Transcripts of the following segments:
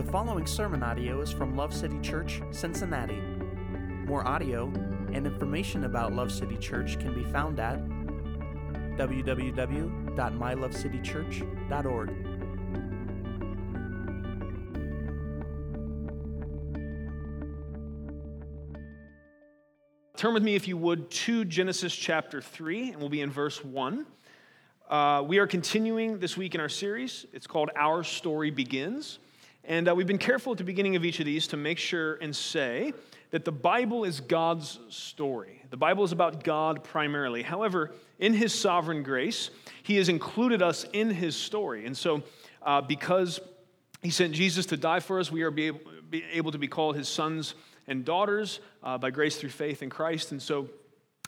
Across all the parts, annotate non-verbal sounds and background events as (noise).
The following sermon audio is from Love City Church, Cincinnati. More audio and information about Love City Church can be found at www.mylovecitychurch.org. Turn with me, if you would, to Genesis chapter 3, and we'll be in verse 1. Uh, we are continuing this week in our series. It's called Our Story Begins. And uh, we've been careful at the beginning of each of these to make sure and say that the Bible is God's story. The Bible is about God primarily. However, in His sovereign grace, He has included us in His story. And so, uh, because He sent Jesus to die for us, we are be able, be able to be called His sons and daughters uh, by grace through faith in Christ. And so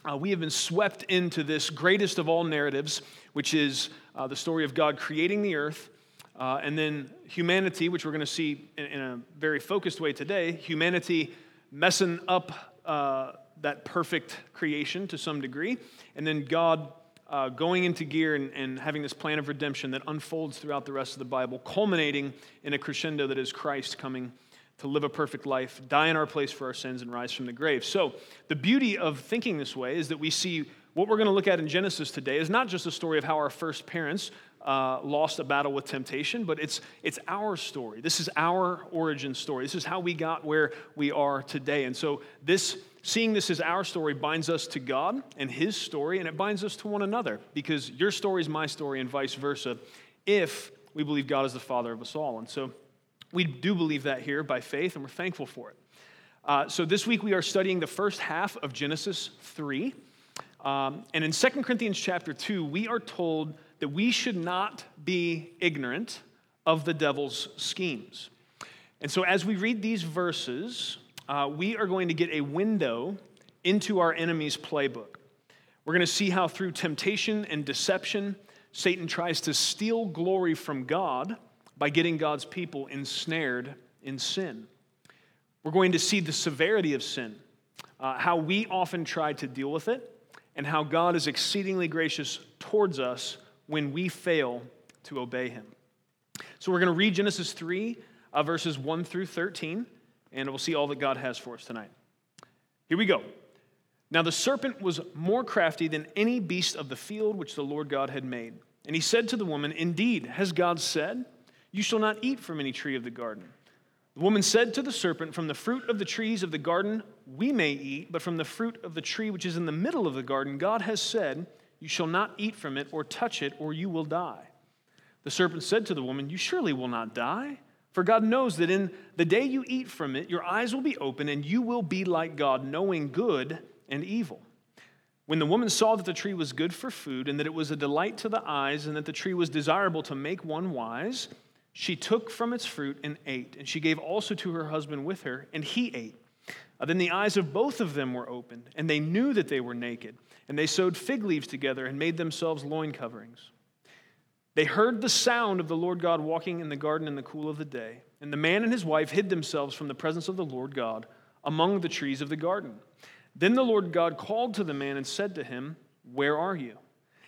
uh, we have been swept into this greatest of all narratives, which is uh, the story of God creating the earth. Uh, and then humanity, which we're going to see in, in, a very focused way today, humanity messing up uh, that perfect creation to some degree. And then God uh, going into gear and, and having this plan of redemption that unfolds throughout the rest of the Bible, culminating in a crescendo that is Christ coming to live a perfect life, die in our place for our sins, and rise from the grave. So, the beauty of thinking this way is that we see what we're going to look at in Genesis today is not just a story of how our first parents uh, lost a battle with temptation, but it's, it's our story. This is our origin story. This is how we got where we are today. And so, this seeing this as our story binds us to God and His story, and it binds us to one another because your story is my story, and vice versa, if we believe God is the Father of us all. And so, we do believe that here by faith, and we're thankful for it. Uh, so this week we are studying the first half of Genesis 3. Um, and in 2 Corinthians chapter 2, we are told that we should not be ignorant of the devil's schemes. And so as we read these verses, uh, we are going to get a window into our enemy's playbook. We're going to see how through temptation and deception, Satan tries to steal glory from God by getting God's people ensnared in sin. We're going to see the severity of sin, uh, how we often try to deal with it, and how God is exceedingly gracious towards us when we fail to obey Him. So we're going to read Genesis 3, uh, verses 1 through 13, and we'll see all that God has for us tonight. Here we go. Now the serpent was more crafty than any beast of the field which the Lord God had made. And he said to the woman, Indeed, has God said, you shall not eat from any tree of the garden. The woman said to the serpent, From the fruit of the trees of the garden we may eat, but from the fruit of the tree which is in the middle of the garden, God has said, You shall not eat from it or touch it, or you will die. The serpent said to the woman, You surely will not die. For God knows that in the day you eat from it, your eyes will be open, and you will be like God, knowing good and evil. When the woman saw that the tree was good for food, and that it was a delight to the eyes, and that the tree was desirable to make one wise, she took from its fruit and ate, and she gave also to her husband with her, and he ate. Uh, then the eyes of both of them were opened, and they knew that they were naked, and they sewed fig leaves together and made themselves loin coverings. They heard the sound of the Lord God walking in the garden in the cool of the day, and the man and his wife hid themselves from the presence of the Lord God among the trees of the garden. Then the Lord God called to the man and said to him, Where are you?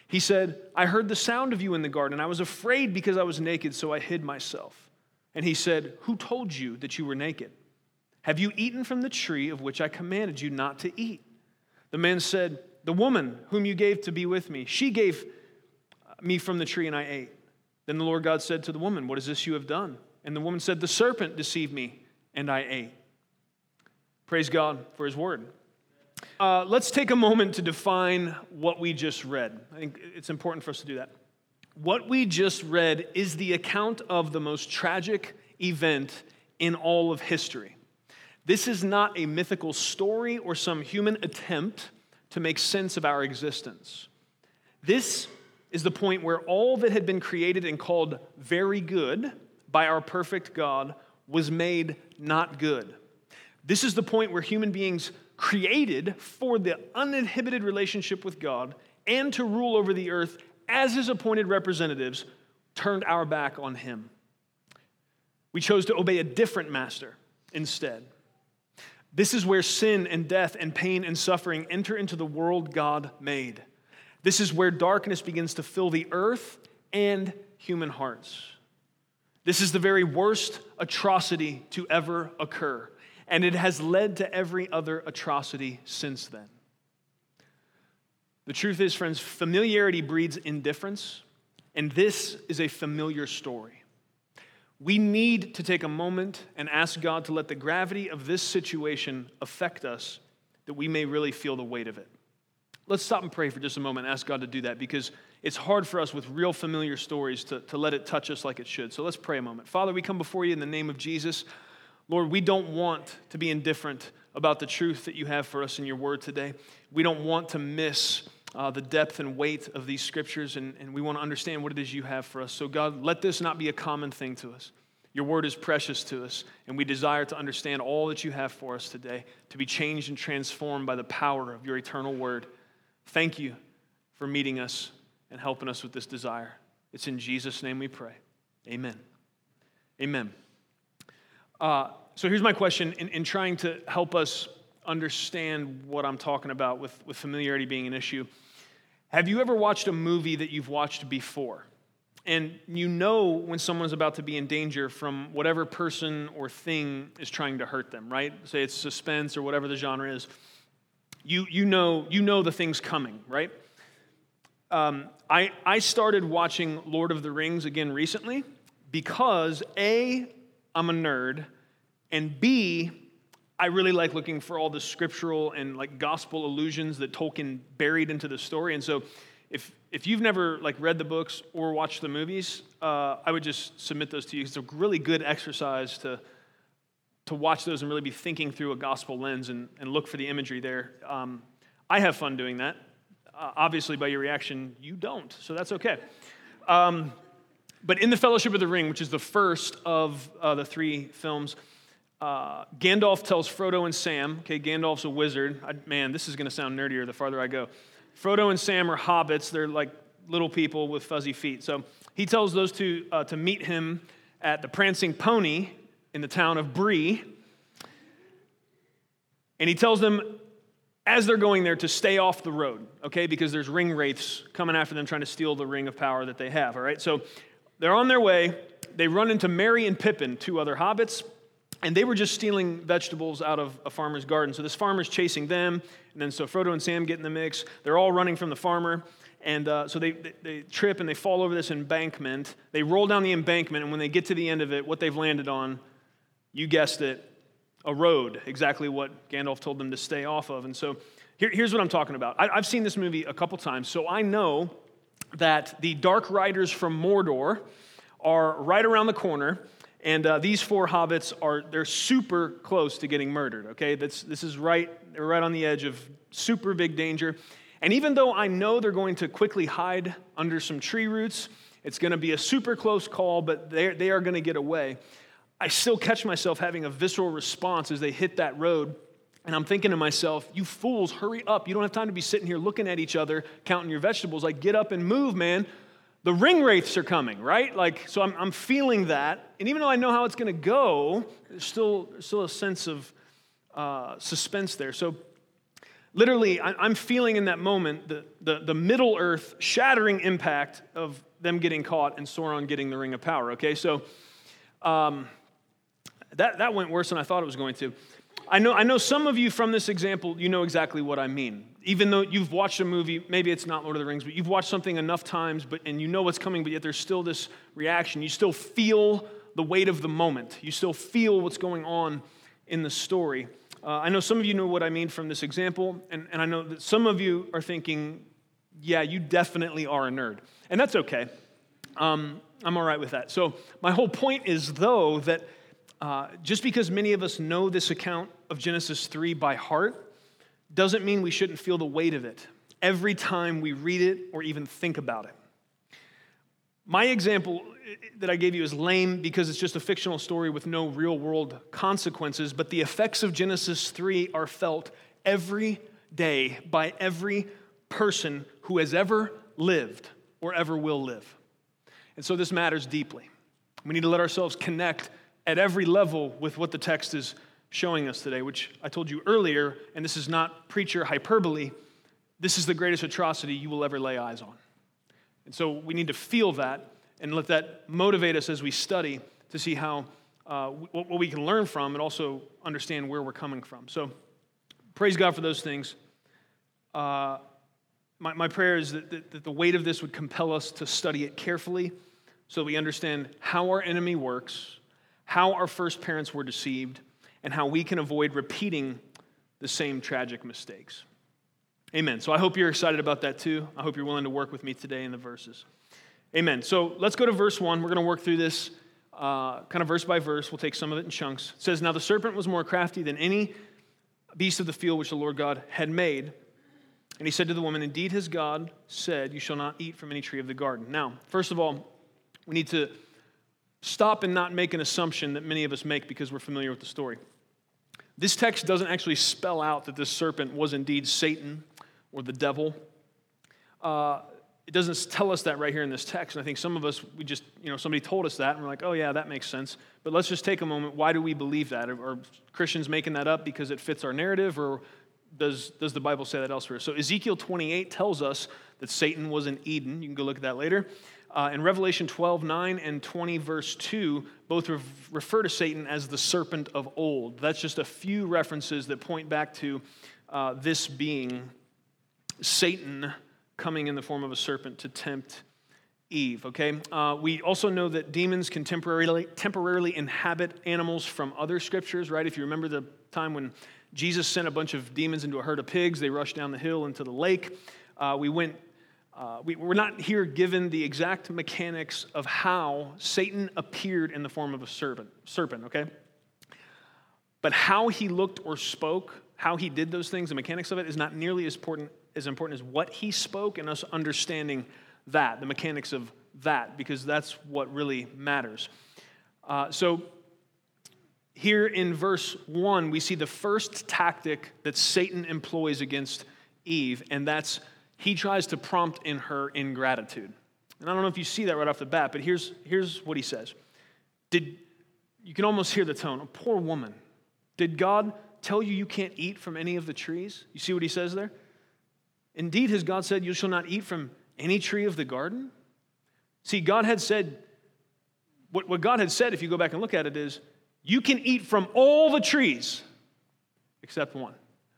He said, I heard the sound of you in the garden. And I was afraid because I was naked, so I hid myself. And he said, Who told you that you were naked? Have you eaten from the tree of which I commanded you not to eat? The man said, The woman whom you gave to be with me, she gave me from the tree and I ate. Then the Lord God said to the woman, What is this you have done? And the woman said, The serpent deceived me and I ate. Praise God for his word. Uh, let's take a moment to define what we just read. I think it's important for us to do that. What we just read is the account of the most tragic event in all of history. This is not a mythical story or some human attempt to make sense of our existence. This is the point where all that had been created and called very good by our perfect God was made not good. This is the point where human beings created for the uninhibited relationship with God and to rule over the earth as his appointed representatives, turned our back on him. We chose to obey a different master instead. This is where sin and death and pain and suffering enter into the world God made. This is where darkness begins to fill the earth and human hearts. This is the very worst atrocity to ever occur, and it has led to every other atrocity since then. The truth is, friends, familiarity breeds indifference, and this is a familiar story. We need to take a moment and ask God to let the gravity of this situation affect us that we may really feel the weight of it. Let's stop and pray for just a moment and ask God to do that because it's hard for us with real familiar stories to, to let it touch us like it should. So let's pray a moment. Father, we come before you in the name of Jesus. Lord, we don't want to be indifferent about the truth that you have for us in your word today. We don't want to miss uh, the depth and weight of these scriptures, and, and we want to understand what it is you have for us. So, God, let this not be a common thing to us. Your word is precious to us, and we desire to understand all that you have for us today, to be changed and transformed by the power of your eternal word. Thank you for meeting us and helping us with this desire. It's in Jesus' name we pray. Amen. Amen. Uh, so here's my question in, in trying to help us understand what I'm talking about with, with familiarity being an issue. Have you ever watched a movie that you've watched before? And you know when someone's about to be in danger from whatever person or thing is trying to hurt them, right? Say it's suspense or whatever the genre is. You, you, know, you know the thing's coming, right? Um, I, I started watching Lord of the Rings again recently because A, I'm a nerd, and B, I really like looking for all the scriptural and like gospel allusions that Tolkien buried into the story. And so if, if you've never like read the books or watched the movies, uh, I would just submit those to you. It's a really good exercise to, to watch those and really be thinking through a gospel lens and, and look for the imagery there. Um, I have fun doing that. Uh, obviously, by your reaction, you don't, so that's okay. Um, but in the Fellowship of the Ring, which is the first of uh, the three films, uh, Gandalf tells Frodo and Sam, okay, Gandalf's a wizard. I, man, this is going to sound nerdier the farther I go. Frodo and Sam are hobbits, they're like little people with fuzzy feet. So he tells those two uh, to meet him at the Prancing Pony in the town of Bree. And he tells them as they're going there to stay off the road, okay, because there's ring wraiths coming after them trying to steal the ring of power that they have, all right? So they're on their way. They run into Merry and Pippin, two other hobbits, and they were just stealing vegetables out of a farmer's garden. So this farmer's chasing them, and then so Frodo and Sam get in the mix. They're all running from the farmer. And uh, so they, they, they, trip and they fall over this embankment. They roll down the embankment, and when they get to the end of it, what they've landed on, you guessed it, a road, exactly what Gandalf told them to stay off of. And so here, here's what I'm talking about. I, I've seen this movie a couple times, so I know that the Dark Riders from Mordor are right around the corner. And uh, these four hobbits are, they're super close to getting murdered, okay? This is right, they're right on the edge of super big danger. And even though I know they're going to quickly hide under some tree roots, it's going to be a super close call, but they they are going to get away. I still catch myself having a visceral response as they hit that road. And I'm thinking to myself, you fools, hurry up. You don't have time to be sitting here looking at each other, counting your vegetables. Like, get up and move, man. The ring wraiths are coming, right? Like, so I'm, I'm feeling that. And even though I know how it's going to go, there's still, still a sense of uh, suspense there. So, literally, I'm feeling in that moment the, the, the Middle Earth shattering impact of them getting caught and Sauron getting the Ring of Power, okay? So, um, that, that went worse than I thought it was going to. I know, I know some of you from this example, you know exactly what I mean. Even though you've watched a movie, maybe it's not Lord of the Rings, but you've watched something enough times but, and you know what's coming, but yet there's still this reaction. You still feel the weight of the moment, you still feel what's going on in the story. Uh, I know some of you know what I mean from this example, and, and I know that some of you are thinking, yeah, you definitely are a nerd. And that's okay. Um, I'm all right with that. So, my whole point is, though, that uh, just because many of us know this account of Genesis 3 by heart doesn't mean we shouldn't feel the weight of it every time we read it or even think about it. My example that I gave you is lame because it's just a fictional story with no real world consequences, but the effects of Genesis 3 are felt every day by every person who has ever lived or ever will live. And so this matters deeply. We need to let ourselves connect at every level with what the text is showing us today, which I told you earlier, and this is not preacher hyperbole, this is the greatest atrocity you will ever lay eyes on. And so we need to feel that and let that motivate us as we study to see how uh, what, we can learn from and also understand where we're coming from. So, praise God for those things. Uh, my, my prayer is that, that, that the weight of this would compel us to study it carefully so we understand how our enemy works, how our first parents were deceived, and how we can avoid repeating the same tragic mistakes. Amen. So I hope you're excited about that too. I hope you're willing to work with me today in the verses. Amen. So let's go to verse one. We're going to work through this uh, kind of verse by verse. We'll take some of it in chunks. It says, Now the serpent was more crafty than any beast of the field which the Lord God had made. And he said to the woman, Indeed, has God said, You shall not eat from any tree of the garden. Now, first of all, we need to stop and not make an assumption that many of us make because we're familiar with the story. This text doesn't actually spell out that this serpent was indeed Satan or the devil. Uh, it doesn't tell us that right here in this text. And I think some of us, we just, you know, somebody told us that and we're like, oh, yeah, that makes sense. But let's just take a moment. Why do we believe that? Are Christians making that up because it fits our narrative or does, does the Bible say that elsewhere? So Ezekiel 28 tells us that Satan was in Eden. You can go look at that later. Uh, in Revelation 12, 9 and 20, verse 2, both re- refer to Satan as the serpent of old. That's just a few references that point back to uh, this being Satan coming in the form of a serpent to tempt Eve, okay? Uh, we also know that demons can temporarily, temporarily inhabit animals from other scriptures, right? If you remember the time when Jesus sent a bunch of demons into a herd of pigs. They rushed down the hill into the lake. Uh, we went, uh, we, we're not here given the exact mechanics of how Satan appeared in the form of a serpent, serpent, okay? But how he looked or spoke, how he did those things, the mechanics of it is not nearly as important as important as what he spoke and us understanding that, the mechanics of that, because that's what really matters. Uh, so here in verse 1, we see the first tactic that Satan employs against Eve, and that's he tries to prompt in her ingratitude. And I don't know if you see that right off the bat, but here's, here's what he says. Did, you can almost hear the tone. A poor woman. Did God tell you you can't eat from any of the trees? You see what he says there? Indeed, has God said, You shall not eat from any tree of the garden? See, God had said, what, what God had said, if you go back and look at it, is, you can eat from all the trees except one.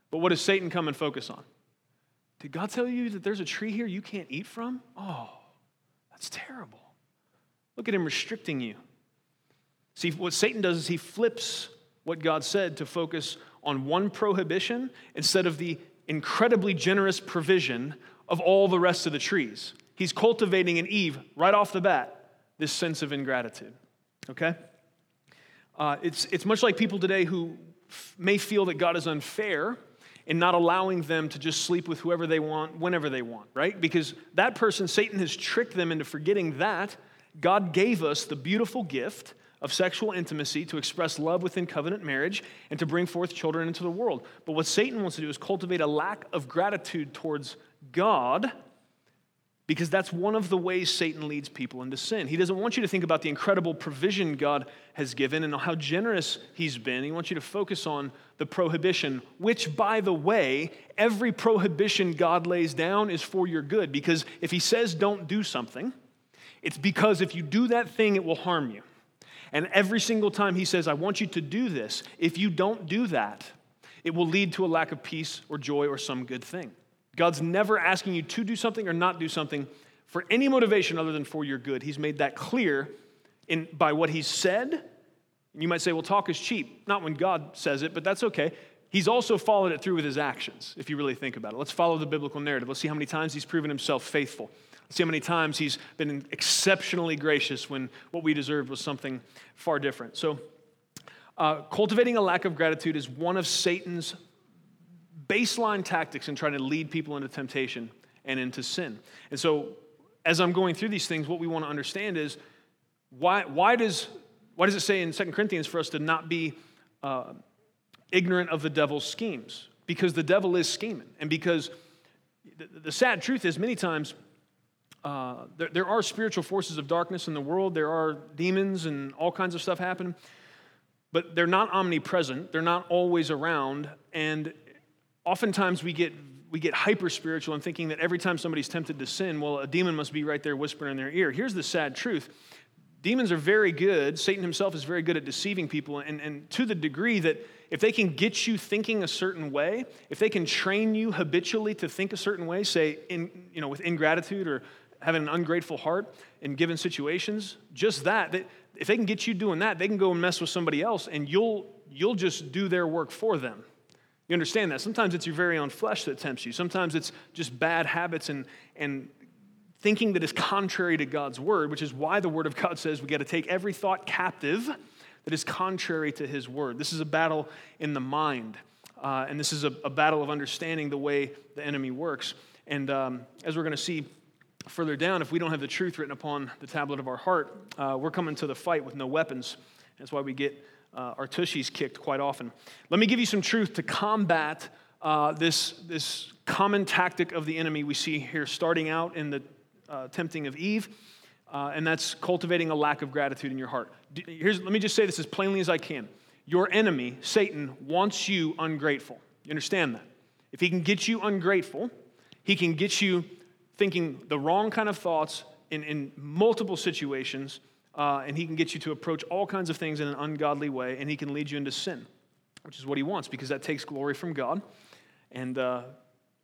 But what does Satan come and focus on? Did God tell you that there's a tree here you can't eat from? Oh, that's terrible. Look at him restricting you. See, what Satan does is he flips what God said to focus on one prohibition instead of the incredibly generous provision of all the rest of the trees. He's cultivating in Eve, right off the bat, this sense of ingratitude. Okay? Uh, it's, it's much like people today who f- may feel that God is unfair in not allowing them to just sleep with whoever they want, whenever they want, right? Because that person, Satan has tricked them into forgetting that God gave us the beautiful gift of sexual intimacy to express love within covenant marriage and to bring forth children into the world. But what Satan wants to do is cultivate a lack of gratitude towards God because that's one of the ways Satan leads people into sin. He doesn't want you to think about the incredible provision God has given and how generous He's been. He wants you to focus on the prohibition, which, by the way, every prohibition God lays down is for your good. Because if He says don't do something, it's because if you do that thing, it will harm you. And every single time He says, I want you to do this, if you don't do that, it will lead to a lack of peace or joy or some good thing. God's never asking you to do something or not do something for any motivation other than for your good. He's made that clear in, by what He's said. You might say, well, talk is cheap. Not when God says it, but that's okay. He's also followed it through with his actions, if you really think about it. Let's follow the biblical narrative. Let's see how many times he's proven himself faithful. Let's see how many times he's been exceptionally gracious when what we deserved was something far different. So, uh, cultivating a lack of gratitude is one of Satan's baseline tactics in trying to lead people into temptation and into sin. And so, as I'm going through these things, what we want to understand is why, why, does, why does it say in 2 Corinthians for us to not be uh, ignorant of the devil's schemes? Because the devil is scheming. And because the, the sad truth is, many times, uh, there, there are spiritual forces of darkness in the world, there are demons and all kinds of stuff happen, but they're not omnipresent, they're not always around, and oftentimes we get we get hyper spiritual and thinking that every time somebody's tempted to sin, well, a demon must be right there whispering in their ear. Here's the sad truth demons are very good. Satan himself is very good at deceiving people, and, and to the degree that if they can get you thinking a certain way, if they can train you habitually to think a certain way, say in, you know, with ingratitude or having an ungrateful heart in given situations, just that, that, if they can get you doing that, they can go and mess with somebody else and you'll, you'll just do their work for them. You understand that? Sometimes it's your very own flesh that tempts you. Sometimes it's just bad habits and, and thinking that is contrary to God's word, which is why the word of God says we got to take every thought captive that is contrary to his word. This is a battle in the mind, uh, and this is a, a, battle of understanding the way the enemy works. And um, as we're going to see further down, if we don't have the truth written upon the tablet of our heart, uh, we're coming to the fight with no weapons. That's why we get uh, our tushies kicked quite often. Let me give you some truth to combat uh, this, this common tactic of the enemy we see here starting out in the uh, tempting of Eve, uh, and that's cultivating a lack of gratitude in your heart. Here's, let me just say this as plainly as I can. Your enemy, Satan, wants you ungrateful. You understand that? If he can get you ungrateful, he can get you thinking the wrong kind of thoughts in, in multiple situations, uh, and he can get you to approach all kinds of things in an ungodly way, and he can lead you into sin, which is what he wants because that takes glory from God. And uh,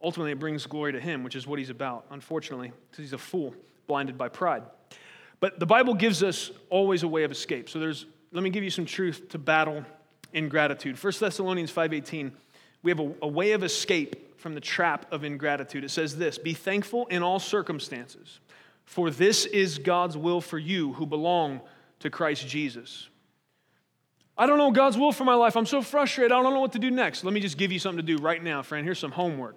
ultimately, it brings glory to him, which is what he's about, unfortunately, because he's a fool blinded by pride. But the Bible gives us always a way of escape. So there's, let me give you some truth to battle ingratitude. 1 Thessalonians 5.18, we have a, a way of escape from the trap of ingratitude. It says this Be thankful in all circumstances, for this is God's will for you who belong to Christ Jesus. I don't know God's will for my life. I'm so frustrated. I don't know what to do next. Let me just give you something to do right now, friend. Here's some homework.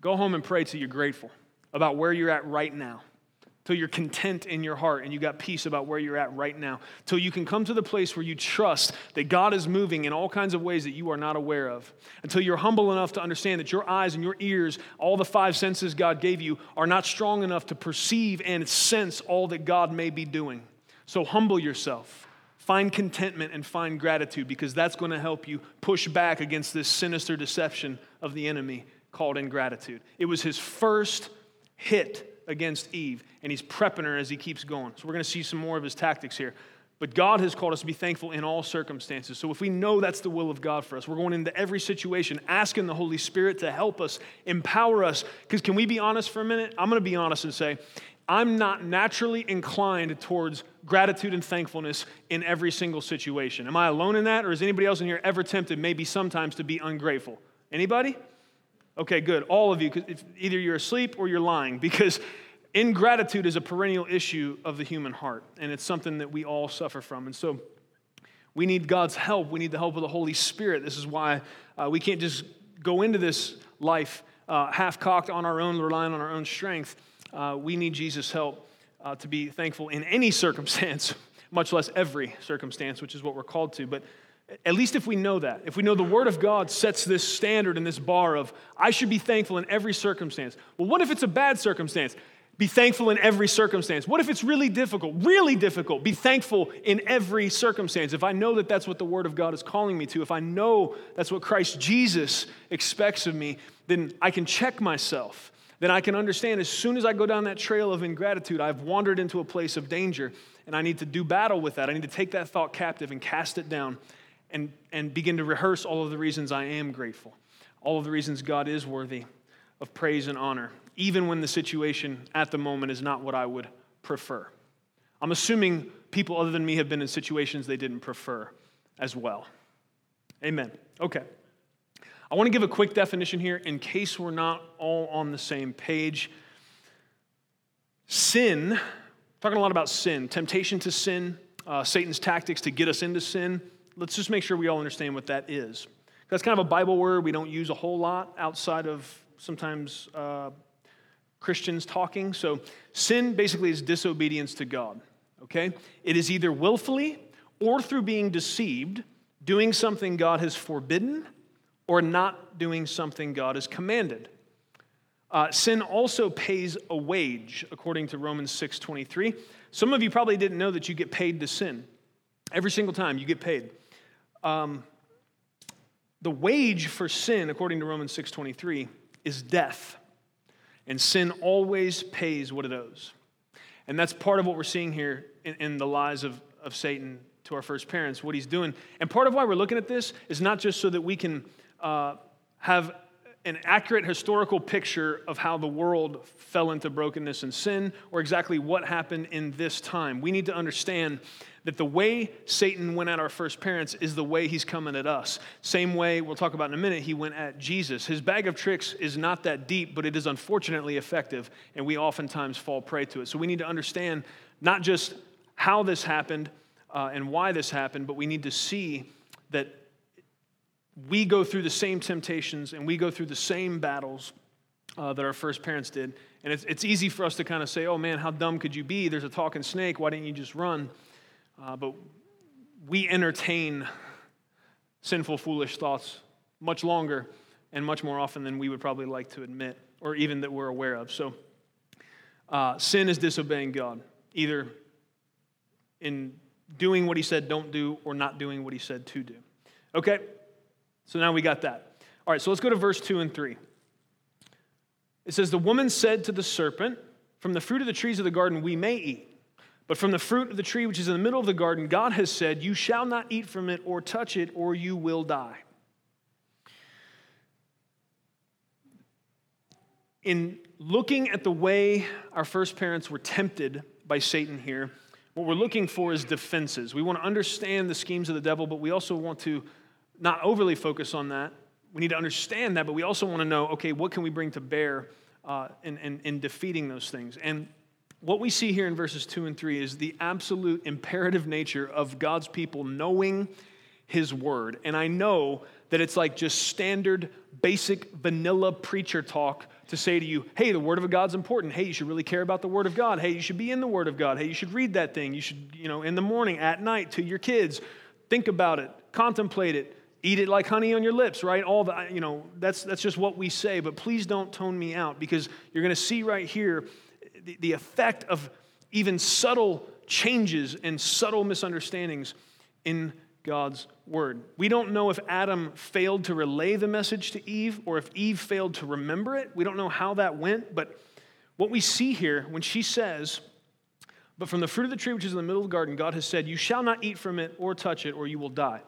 Go home and pray till you're grateful about where you're at right now till you're content in your heart and you got peace about where you're at right now, till you can come to the place where you trust that God is moving in all kinds of ways that you are not aware of, until you're humble enough to understand that your eyes and your ears, all the five senses God gave you, are not strong enough to perceive and sense all that God may be doing. So humble yourself. Find contentment and find gratitude because that's going to help you push back against this sinister deception of the enemy called ingratitude. It was his first hit against Eve, and he's prepping her as he keeps going. So we're going to see some more of his tactics here. But God has called us to be thankful in all circumstances. So if we know that's the will of God for us, we're going into every situation asking the Holy Spirit to help us, empower us. Because can we be honest for a minute? I'm going to be honest and say, I'm not naturally inclined towards gratitude and thankfulness in every single situation. Am I alone in that, or is anybody else in here ever tempted, maybe sometimes, to be ungrateful? Anybody? Okay, good. All of you, because either you're asleep or you're lying, because ingratitude is a perennial issue of the human heart, and it's something that we all suffer from. And so we need God's help. We need the help of the Holy Spirit. This is why uh, we can't just go into this life uh, half cocked on our own, relying on our own strength. Uh, we need Jesus' help uh, to be thankful in any (laughs) circumstance, much less every circumstance, which is what we're called to. But at least if we know that, if we know the Word of God sets this standard and this bar of, I should be thankful in every circumstance. Well, what if it's a bad circumstance? Be thankful in every circumstance. What if it's really difficult? Really difficult. Be thankful in every circumstance. If I know that that's what the Word of God is calling me to, if I know that's what Christ Jesus expects of me, then I can check myself. Then I can understand as soon as I go down that trail of ingratitude, I've wandered into a place of danger and I need to do battle with that. I need to take that thought captive and cast it down and, and begin to rehearse all of the reasons I am grateful, all of the reasons God is worthy of praise and honor, even when the situation at the moment is not what I would prefer. I'm assuming people other than me have been in situations they didn't prefer as well. Amen. Okay. I want to give a quick definition here in case we're not all on the same page. Sin, talking a lot about sin, temptation to sin, uh, Satan's tactics to get us into sin let's just make sure we all understand what that is. That's kind of a Bible word we don't use a whole lot outside of sometimes uh, Christians talking. So, sin basically is disobedience to God, okay? It is either willfully or through being deceived, doing something God has forbidden, or not doing something God has commanded. Uh, sin also pays a wage, according to Romans 6:23. Some of you probably didn't know that you get paid to sin. Every single time you get paid. Um, the wage for sin, according to Romans 6.23, is death. And sin always pays what it owes. And that's part of what we're seeing here in, in the lies of, of Satan to our first parents, what he's doing. And part of why we're looking at this is not just so that we can uh, have an accurate historical picture of how the world fell into brokenness and sin or exactly what happened in this time. We need to understand that the way Satan went at our first parents is the way he's coming at us. Same way, we'll talk about in a minute, he went at Jesus. His bag of tricks is not that deep, but it is unfortunately effective, and we oftentimes fall prey to it. So we need to understand not just how this happened uh, and why this happened, but we need to see that we go through the same temptations and we go through the same battles uh, that our first parents did. And it's, it's easy for us to kind of say, oh man, how dumb could you be? There's a talking snake. Why didn't you just run? Uh, but we entertain sinful, foolish thoughts much longer and much more often than we would probably like to admit or even that we're aware of. So, uh, sin is disobeying God, either in doing what He said don't do or not doing what He said to do. Okay? So now we got that. All right, so let's go to verse 2 and 3. It says, The woman said to the serpent, From the fruit of the trees of the garden we may eat. But from the fruit of the tree which is in the middle of the garden, God has said, You shall not eat from it or touch it, or you will die. In looking at the way our first parents were tempted by Satan here, what we're looking for is defenses. We want to understand the schemes of the devil, but we also want to not overly focus on that. We need to understand that, but we also want to know okay, what can we bring to bear uh, in, in, in defeating those things? And what we see here in verses 2 and 3 is the absolute imperative nature of God's people knowing His Word. And I know that it's like just standard, basic, vanilla preacher talk to say to you, hey, the Word of God's important. Hey, you should really care about the Word of God. Hey, you should be in the Word of God. Hey, you should read that thing. You should, you know, in the morning, at night, to your kids, think about it, contemplate it, eat it like honey on your lips, right? All the, you know, that's, that's just what we say. But please don't tone me out because you're going to see right here the, the effect of even subtle changes and subtle misunderstandings in God's word. We don't know if Adam failed to relay the message to Eve or if Eve failed to remember it. We don't know how that went, but what we see here when she says, But from the fruit of the tree which is in the middle of the garden, God has said, You shall not eat from it or touch it, or you will die.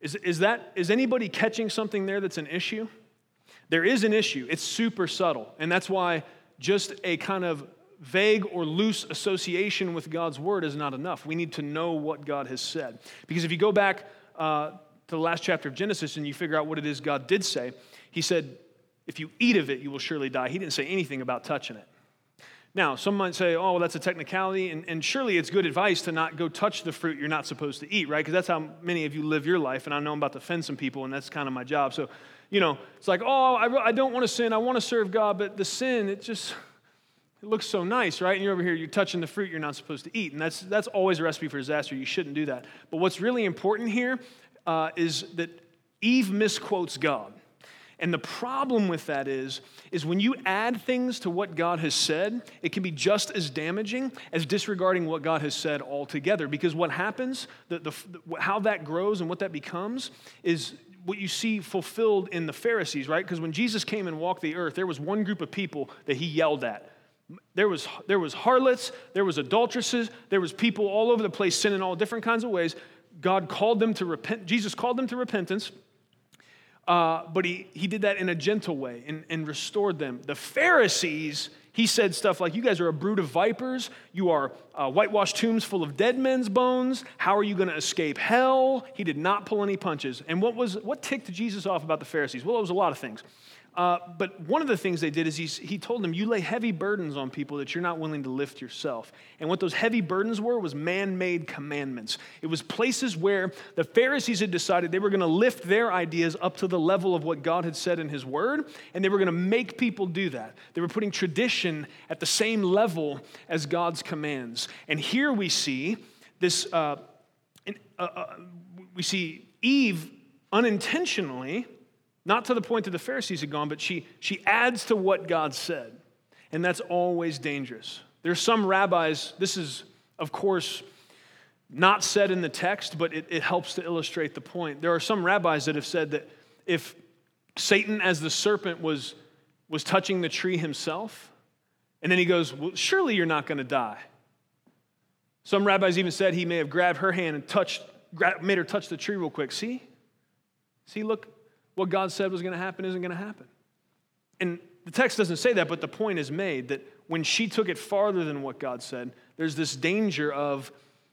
Is, is, that, is anybody catching something there that's an issue? There is an issue. It's super subtle. And that's why just a kind of vague or loose association with God's word is not enough. We need to know what God has said. Because if you go back uh, to the last chapter of Genesis and you figure out what it is God did say, He said, If you eat of it, you will surely die. He didn't say anything about touching it. Now, some might say, oh, well, that's a technicality, and, and surely it's good advice to not go touch the fruit you're not supposed to eat, right? Because that's how many of you live your life, and I know I'm about to offend some people, and that's kind of my job. So, you know, it's like, oh, I, I don't want to sin, I want to serve God, but the sin, it just, it looks so nice, right? And you're over here, you're touching the fruit you're not supposed to eat. And that's, that's always a recipe for disaster. You shouldn't do that. But what's really important here uh, is that Eve misquotes God. And the problem with that is, is when you add things to what God has said, it can be just as damaging as disregarding what God has said altogether. Because what happens, the, the, how that grows and what that becomes, is what you see fulfilled in the Pharisees, right? Because when Jesus came and walked the earth, there was one group of people that he yelled at there was, there was harlots, there was adulteresses, there was people all over the place sinning all different kinds of ways. God called them to repent. Jesus called them to repentance, uh, but he, he did that in a gentle way and, and restored them. The Pharisees, he said stuff like, You guys are a brood of vipers. You are uh, whitewashed tombs full of dead men's bones. How are you going to escape hell? He did not pull any punches. And what, was, what ticked Jesus off about the Pharisees? Well, it was a lot of things. Uh, but one of the things they did is he told them, You lay heavy burdens on people that you're not willing to lift yourself. And what those heavy burdens were was man made commandments. It was places where the Pharisees had decided they were going to lift their ideas up to the level of what God had said in His Word, and they were going to make people do that. They were putting tradition at the same level as God's commands. And here we see this, uh, uh, uh we see Eve unintentionally not to the point that the Pharisees had gone, but she, she adds to what God said. And that's always dangerous. There's some rabbis, this is, of course, not said in the text, but it, it helps to illustrate the point. There are some rabbis that have said that if Satan, as the serpent, was, was touching the tree himself, and then he goes, Well, surely you're not going to die. Some rabbis even said he may have grabbed her hand and touched, made her touch the tree real quick. See? See, look, what God said was going to happen isn't going to happen. And the text doesn't say that, but the point is made that when she took it farther than what God said, there's this danger of,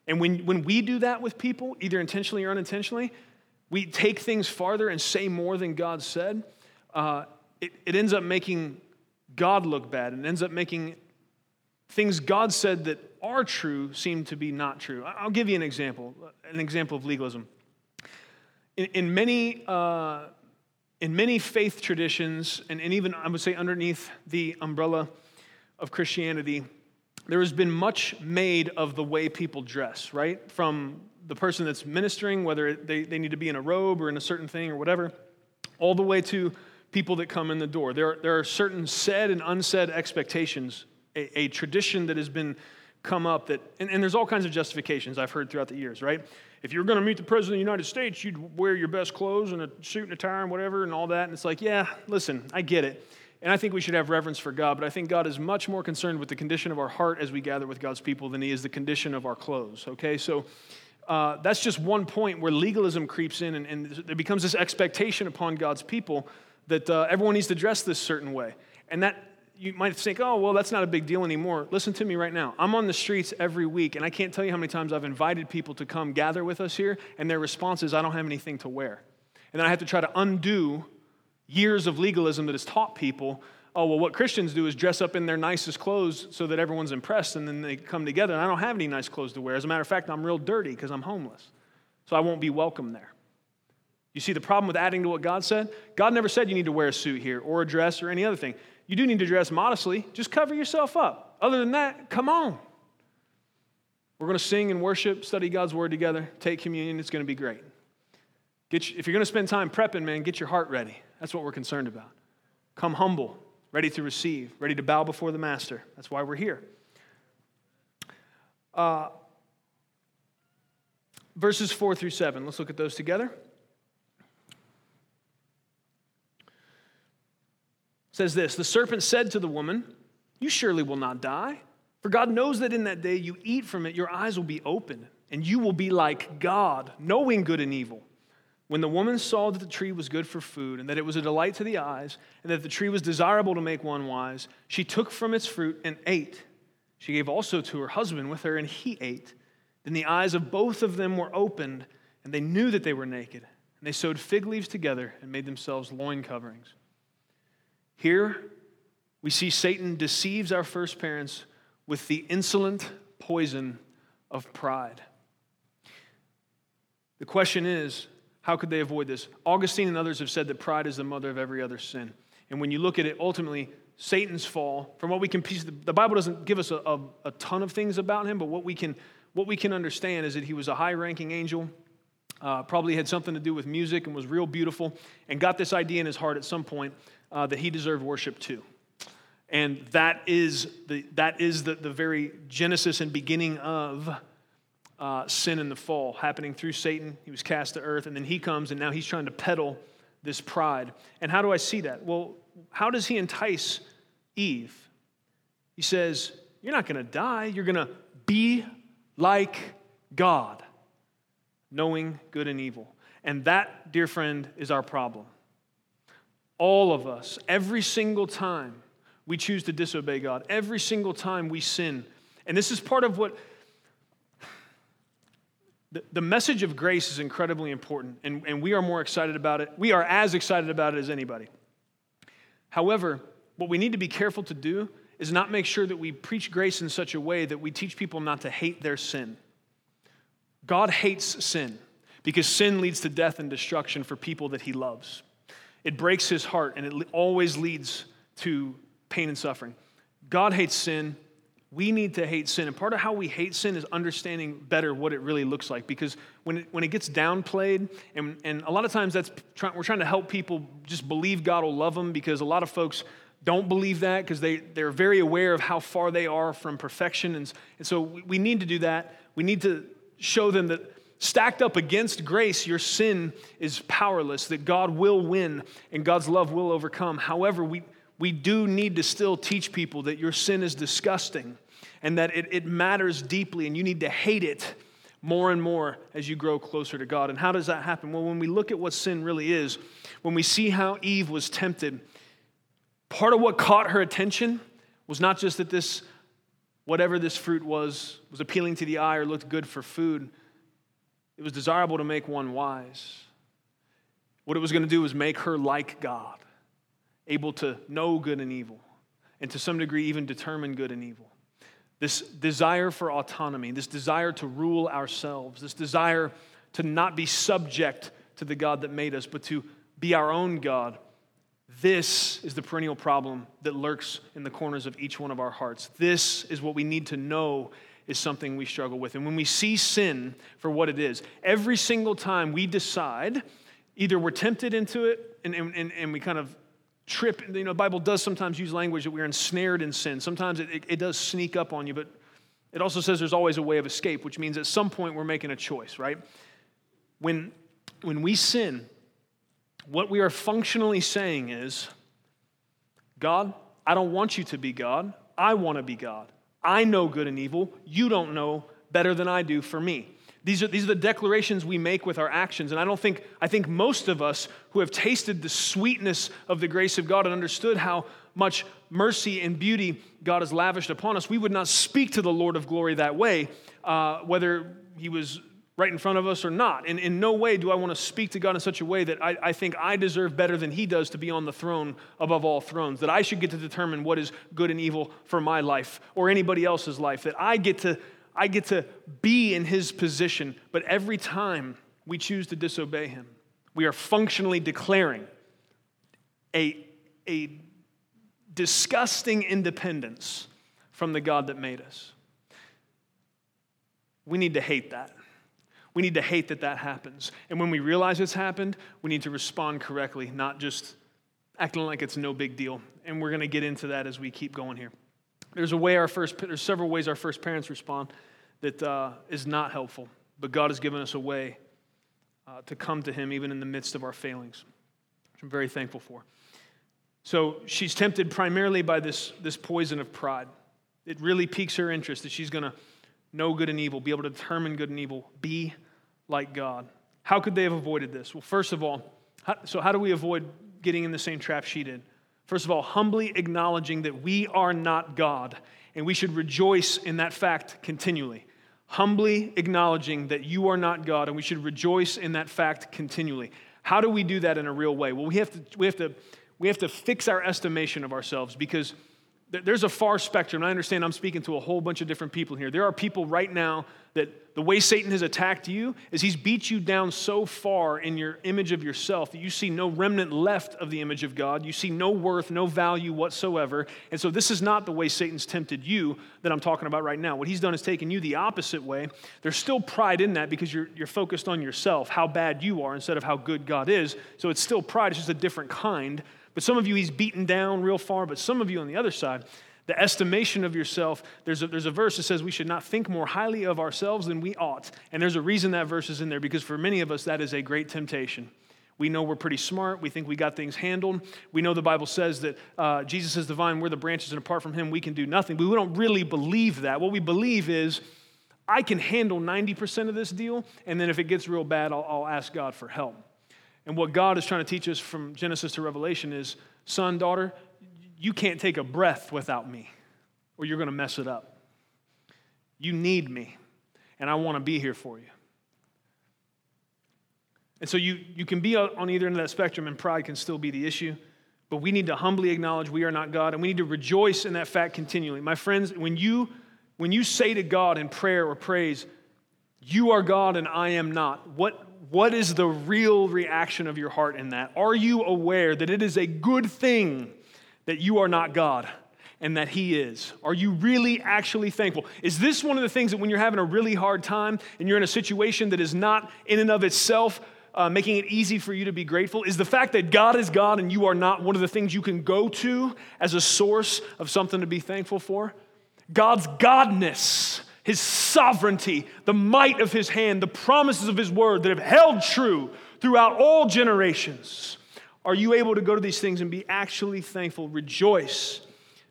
and when, when we do that with people, either intentionally or unintentionally, we take things farther and say more than God said, uh, it, it ends up making God look bad and ends up making things God said that are true seem to be not true. I'll give you an example, an example of legalism. In, in many, uh, in many faith traditions, and, and even I would say underneath the umbrella of Christianity, there has been much made of the way people dress, right? From the person that's ministering, whether they, they need to be in a robe or in a certain thing or whatever, all the way to people that come in the door. There, there are certain said and unsaid expectations, a, a tradition that has been come up that, and, and, there's all kinds of justifications I've heard throughout the years, right? If you're going to meet the President of the United States, you'd wear your best clothes and a suit and a tie and whatever and all that. And it's like, yeah, listen, I get it. And I think we should have reverence for God, but I think God is much more concerned with the condition of our heart as we gather with God's people than he is the condition of our clothes, okay? So uh, that's just one point where legalism creeps in and, and there becomes this expectation upon God's people that uh, everyone needs to dress this certain way. And that you might think, oh, well, that's not a big deal anymore. Listen to me right now. I'm on the streets every week, and I can't tell you how many times I've invited people to come gather with us here, and their response is, I don't have anything to wear. And then I have to try to undo years of legalism that has taught people, oh, well, what Christians do is dress up in their nicest clothes so that everyone's impressed, and then they come together, and I don't have any nice clothes to wear. As a matter of fact, I'm real dirty because I'm homeless, so I won't be welcome there. You see the problem with adding to what God said? God never said you need to wear a suit here or a dress or any other thing. You do need to dress modestly. Just cover yourself up. Other than that, come on. We're going to sing and worship, study God's word together, take communion. It's going to be great. Get you, if you're going to spend time prepping, man, get your heart ready. That's what we're concerned about. Come humble, ready to receive, ready to bow before the Master. That's why we're here. Uh, verses 4 through 7. Let's look at those together. Says this The serpent said to the woman, You surely will not die. For God knows that in that day you eat from it, your eyes will be opened, and you will be like God, knowing good and evil. When the woman saw that the tree was good for food, and that it was a delight to the eyes, and that the tree was desirable to make one wise, she took from its fruit and ate. She gave also to her husband with her, and he ate. Then the eyes of both of them were opened, and they knew that they were naked. And they sewed fig leaves together and made themselves loin coverings. Here, we see Satan deceives our first parents with the insolent poison of pride. The question is, how could they avoid this? Augustine and others have said that pride is the mother of every other sin. And when you look at it, ultimately, Satan's fall, from what we can piece, the Bible doesn't give us a, a, a ton of things about him, but what we can, what we can understand is that he was a high ranking angel, uh, probably had something to do with music and was real beautiful, and got this idea in his heart at some point uh, that he deserved worship too. And that is the, that is the, the very genesis and beginning of uh, sin and the fall happening through Satan. He was cast to earth, and then he comes, and now he's trying to peddle this pride. And how do I see that? Well, how does he entice Eve? He says, You're not going to die, you're going to be like God, knowing good and evil. And that, dear friend, is our problem. All of us, every single time we choose to disobey God, every single time we sin. And this is part of what the, the message of grace is incredibly important, and, and we are more excited about it. We are as excited about it as anybody. However, what we need to be careful to do is not make sure that we preach grace in such a way that we teach people not to hate their sin. God hates sin because sin leads to death and destruction for people that he loves. It breaks his heart and it always leads to pain and suffering. God hates sin. We need to hate sin. And part of how we hate sin is understanding better what it really looks like. Because when it, when it gets downplayed, and, and a lot of times that's try, we're trying to help people just believe God will love them because a lot of folks don't believe that because they, they're very aware of how far they are from perfection. And, and so we, we need to do that. We need to show them that stacked up against grace, your sin is powerless, that God will win and God's love will overcome. However, we, we do need to still teach people that your sin is disgusting and that it, it matters deeply, and you need to hate it more and more as you grow closer to God. And how does that happen? Well, when we look at what sin really is, when we see how Eve was tempted, part of what caught her attention was not just that this, whatever this fruit was, was appealing to the eye or looked good for food, it was desirable to make one wise. What it was going to do was make her like God, able to know good and evil, and to some degree, even determine good and evil. This desire for autonomy, this desire to rule ourselves, this desire to not be subject to the God that made us, but to be our own God. This is the perennial problem that lurks in the corners of each one of our hearts. This is what we need to know is something we struggle with. And when we see sin for what it is, every single time we decide, either we're tempted into it and, and, and we kind of trip. You know, the Bible does sometimes use language that we're ensnared in sin. Sometimes it, it, it, does sneak up on you, but it also says there's always a way of escape, which means at some point we're making a choice, right? When, when we sin, what we are functionally saying is, God, I don't want you to be God. I want to be God. I know good and evil. You don't know better than I do for me. These are, these are the declarations we make with our actions. And I don't think, I think most of us who have tasted the sweetness of the grace of God and understood how much mercy and beauty God has lavished upon us, we would not speak to the Lord of glory that way, uh, whether he was right in front of us or not. And in no way do I want to speak to God in such a way that I, I, think I deserve better than He does to be on the throne above all thrones, that I should get to determine what is good and evil for my life or anybody else's life, that I get to I get to be in his position, but every time we choose to disobey him, we are functionally declaring a, a disgusting independence from the God that made us. We need to hate that. We need to hate that that happens. And when we realize it's happened, we need to respond correctly, not just acting like it's no big deal. And we're going to get into that as we keep going here. There's a way our first, there's several ways our first parents respond that uh, is not helpful, but God has given us a way uh, to come to Him even in the midst of our failings, which I'm very thankful for. So she's tempted primarily by this, this poison of pride. It really piques her interest that she's going to know good and evil, be able to determine good and evil, be like God. How could they have avoided this? Well, first of all, so how do we avoid getting in the same trap she did? First of all, humbly acknowledging that we are not God, and we should rejoice in that fact continually. Humbly acknowledging that you are not God, and we should rejoice in that fact continually. How do we do that in a real way? Well, we have to, we have to, we have to fix our estimation of ourselves because there's a far spectrum. I understand I'm speaking to a whole bunch of different people here. There are people right now that the way Satan has attacked you is he's beat you down so far in your image of yourself that you see no remnant left of the image of God. You see no worth, no value whatsoever. And so, this is not the way Satan's tempted you that I'm talking about right now. What he's done is taken you the opposite way. There's still pride in that because you're, you're focused on yourself, how bad you are, instead of how good God is. So, it's still pride, it's just a different kind. But some of you, he's beaten down real far, but some of you on the other side, the estimation of yourself. There's a, there's a verse that says we should not think more highly of ourselves than we ought. And there's a reason that verse is in there because for many of us, that is a great temptation. We know we're pretty smart. We think we got things handled. We know the Bible says that uh, Jesus is the vine, we're the branches, and apart from him, we can do nothing. But we don't really believe that. What we believe is, I can handle 90% of this deal, and then if it gets real bad, I'll, I'll ask God for help. And what God is trying to teach us from Genesis to Revelation is son, daughter, you can't take a breath without me, or you're going to mess it up. You need me, and I want to be here for you. And so you, you can be on either end of that spectrum, and pride can still be the issue. But we need to humbly acknowledge we are not God, and we need to rejoice in that fact continually. My friends, when you, when you say to God in prayer or praise, You are God and I am not, what, what is the real reaction of your heart in that? Are you aware that it is a good thing that you are not God and that He is? Are you really actually thankful? Is this one of the things that when you're having a really hard time and you're in a situation that is not in and of itself uh, making it easy for you to be grateful? Is the fact that God is God and you are not one of the things you can go to as a source of something to be thankful for? God's godness, His sovereignty, the might of His hand, the promises of His word that have held true throughout all generations. Are you able to go to these things and be actually thankful? Rejoice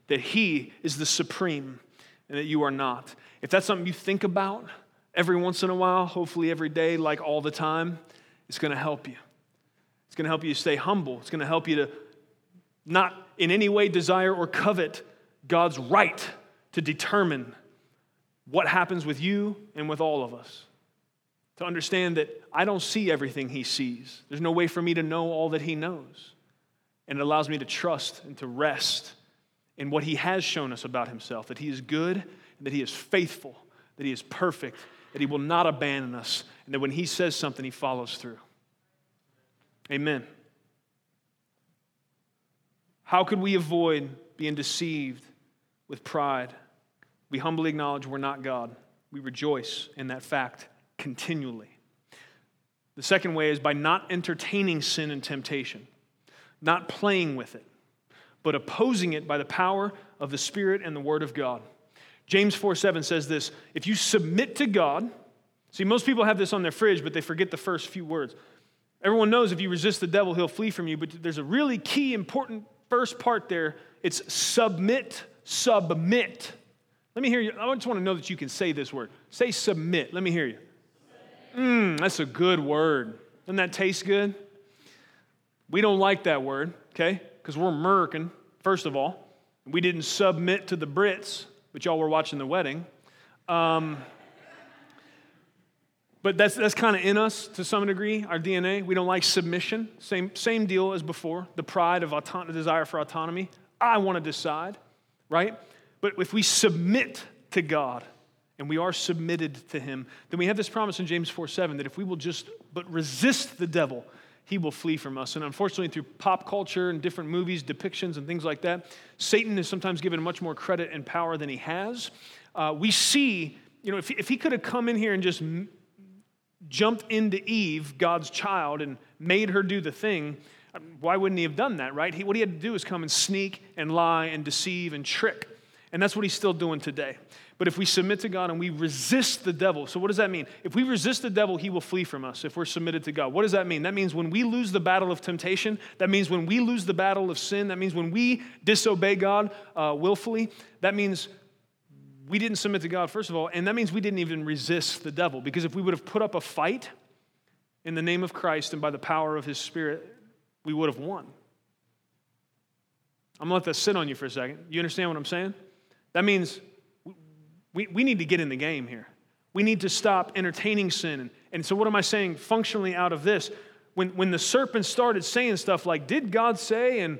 that He is the supreme and that you are not. If that's something you think about every once in a while, hopefully every day, like all the time, it's going to help you. It's going to help you stay humble. It's going to help you to not in any way desire or covet God's right to determine what happens with you and with all of us. To understand that I don't see everything He sees, there's no way for me to know all that He knows. And it allows me to trust and to rest in what He has shown us about Himself that He is good, and that He is faithful, that He is perfect, that He will not abandon us, and that when He says something, He follows through. Amen. How could we avoid being deceived with pride? We humbly acknowledge we're not God. We rejoice in that fact continually. The second way is by not entertaining sin and temptation, not playing with it, but opposing it by the power of the Spirit and the Word of God. James 4 7 says this If you submit to God, see, most people have this on their fridge, but they forget the first few words. Everyone knows if you resist the devil, he'll flee from you, but there's a really key, important first part there. It's submit, submit. Let me hear you. I just want to know that you can say this word. Say submit. Let me hear you. Mmm, that's a good word. Doesn't that taste good? We don't like that word, okay? Because we're American, first of all. We didn't submit to the Brits, but y'all were watching the wedding. Um, but that's, that's kind of in us to some degree, our DNA. We don't like submission. Same, same deal as before the pride of auto- desire for autonomy. I want to decide, right? But if we submit to God, and we are submitted to him, then we have this promise in James 4 7 that if we will just but resist the devil, he will flee from us. And unfortunately, through pop culture and different movies, depictions, and things like that, Satan is sometimes given much more credit and power than he has. Uh, we see, you know, if, if he could have come in here and just m- jumped into Eve, God's child, and made her do the thing, why wouldn't he have done that, right? He, what he had to do is come and sneak and lie and deceive and trick. And that's what he's still doing today. But if we submit to God and we resist the devil, so what does that mean? If we resist the devil, he will flee from us if we're submitted to God. What does that mean? That means when we lose the battle of temptation, that means when we lose the battle of sin, that means when we disobey God uh, willfully, that means we didn't submit to God, first of all, and that means we didn't even resist the devil. Because if we would have put up a fight in the name of Christ and by the power of his Spirit, we would have won. I'm gonna let that sit on you for a second. You understand what I'm saying? That means we, we need to get in the game here. We need to stop entertaining sin. And, so, what am I saying functionally out of this? When, when the serpent started saying stuff like, Did God say? And,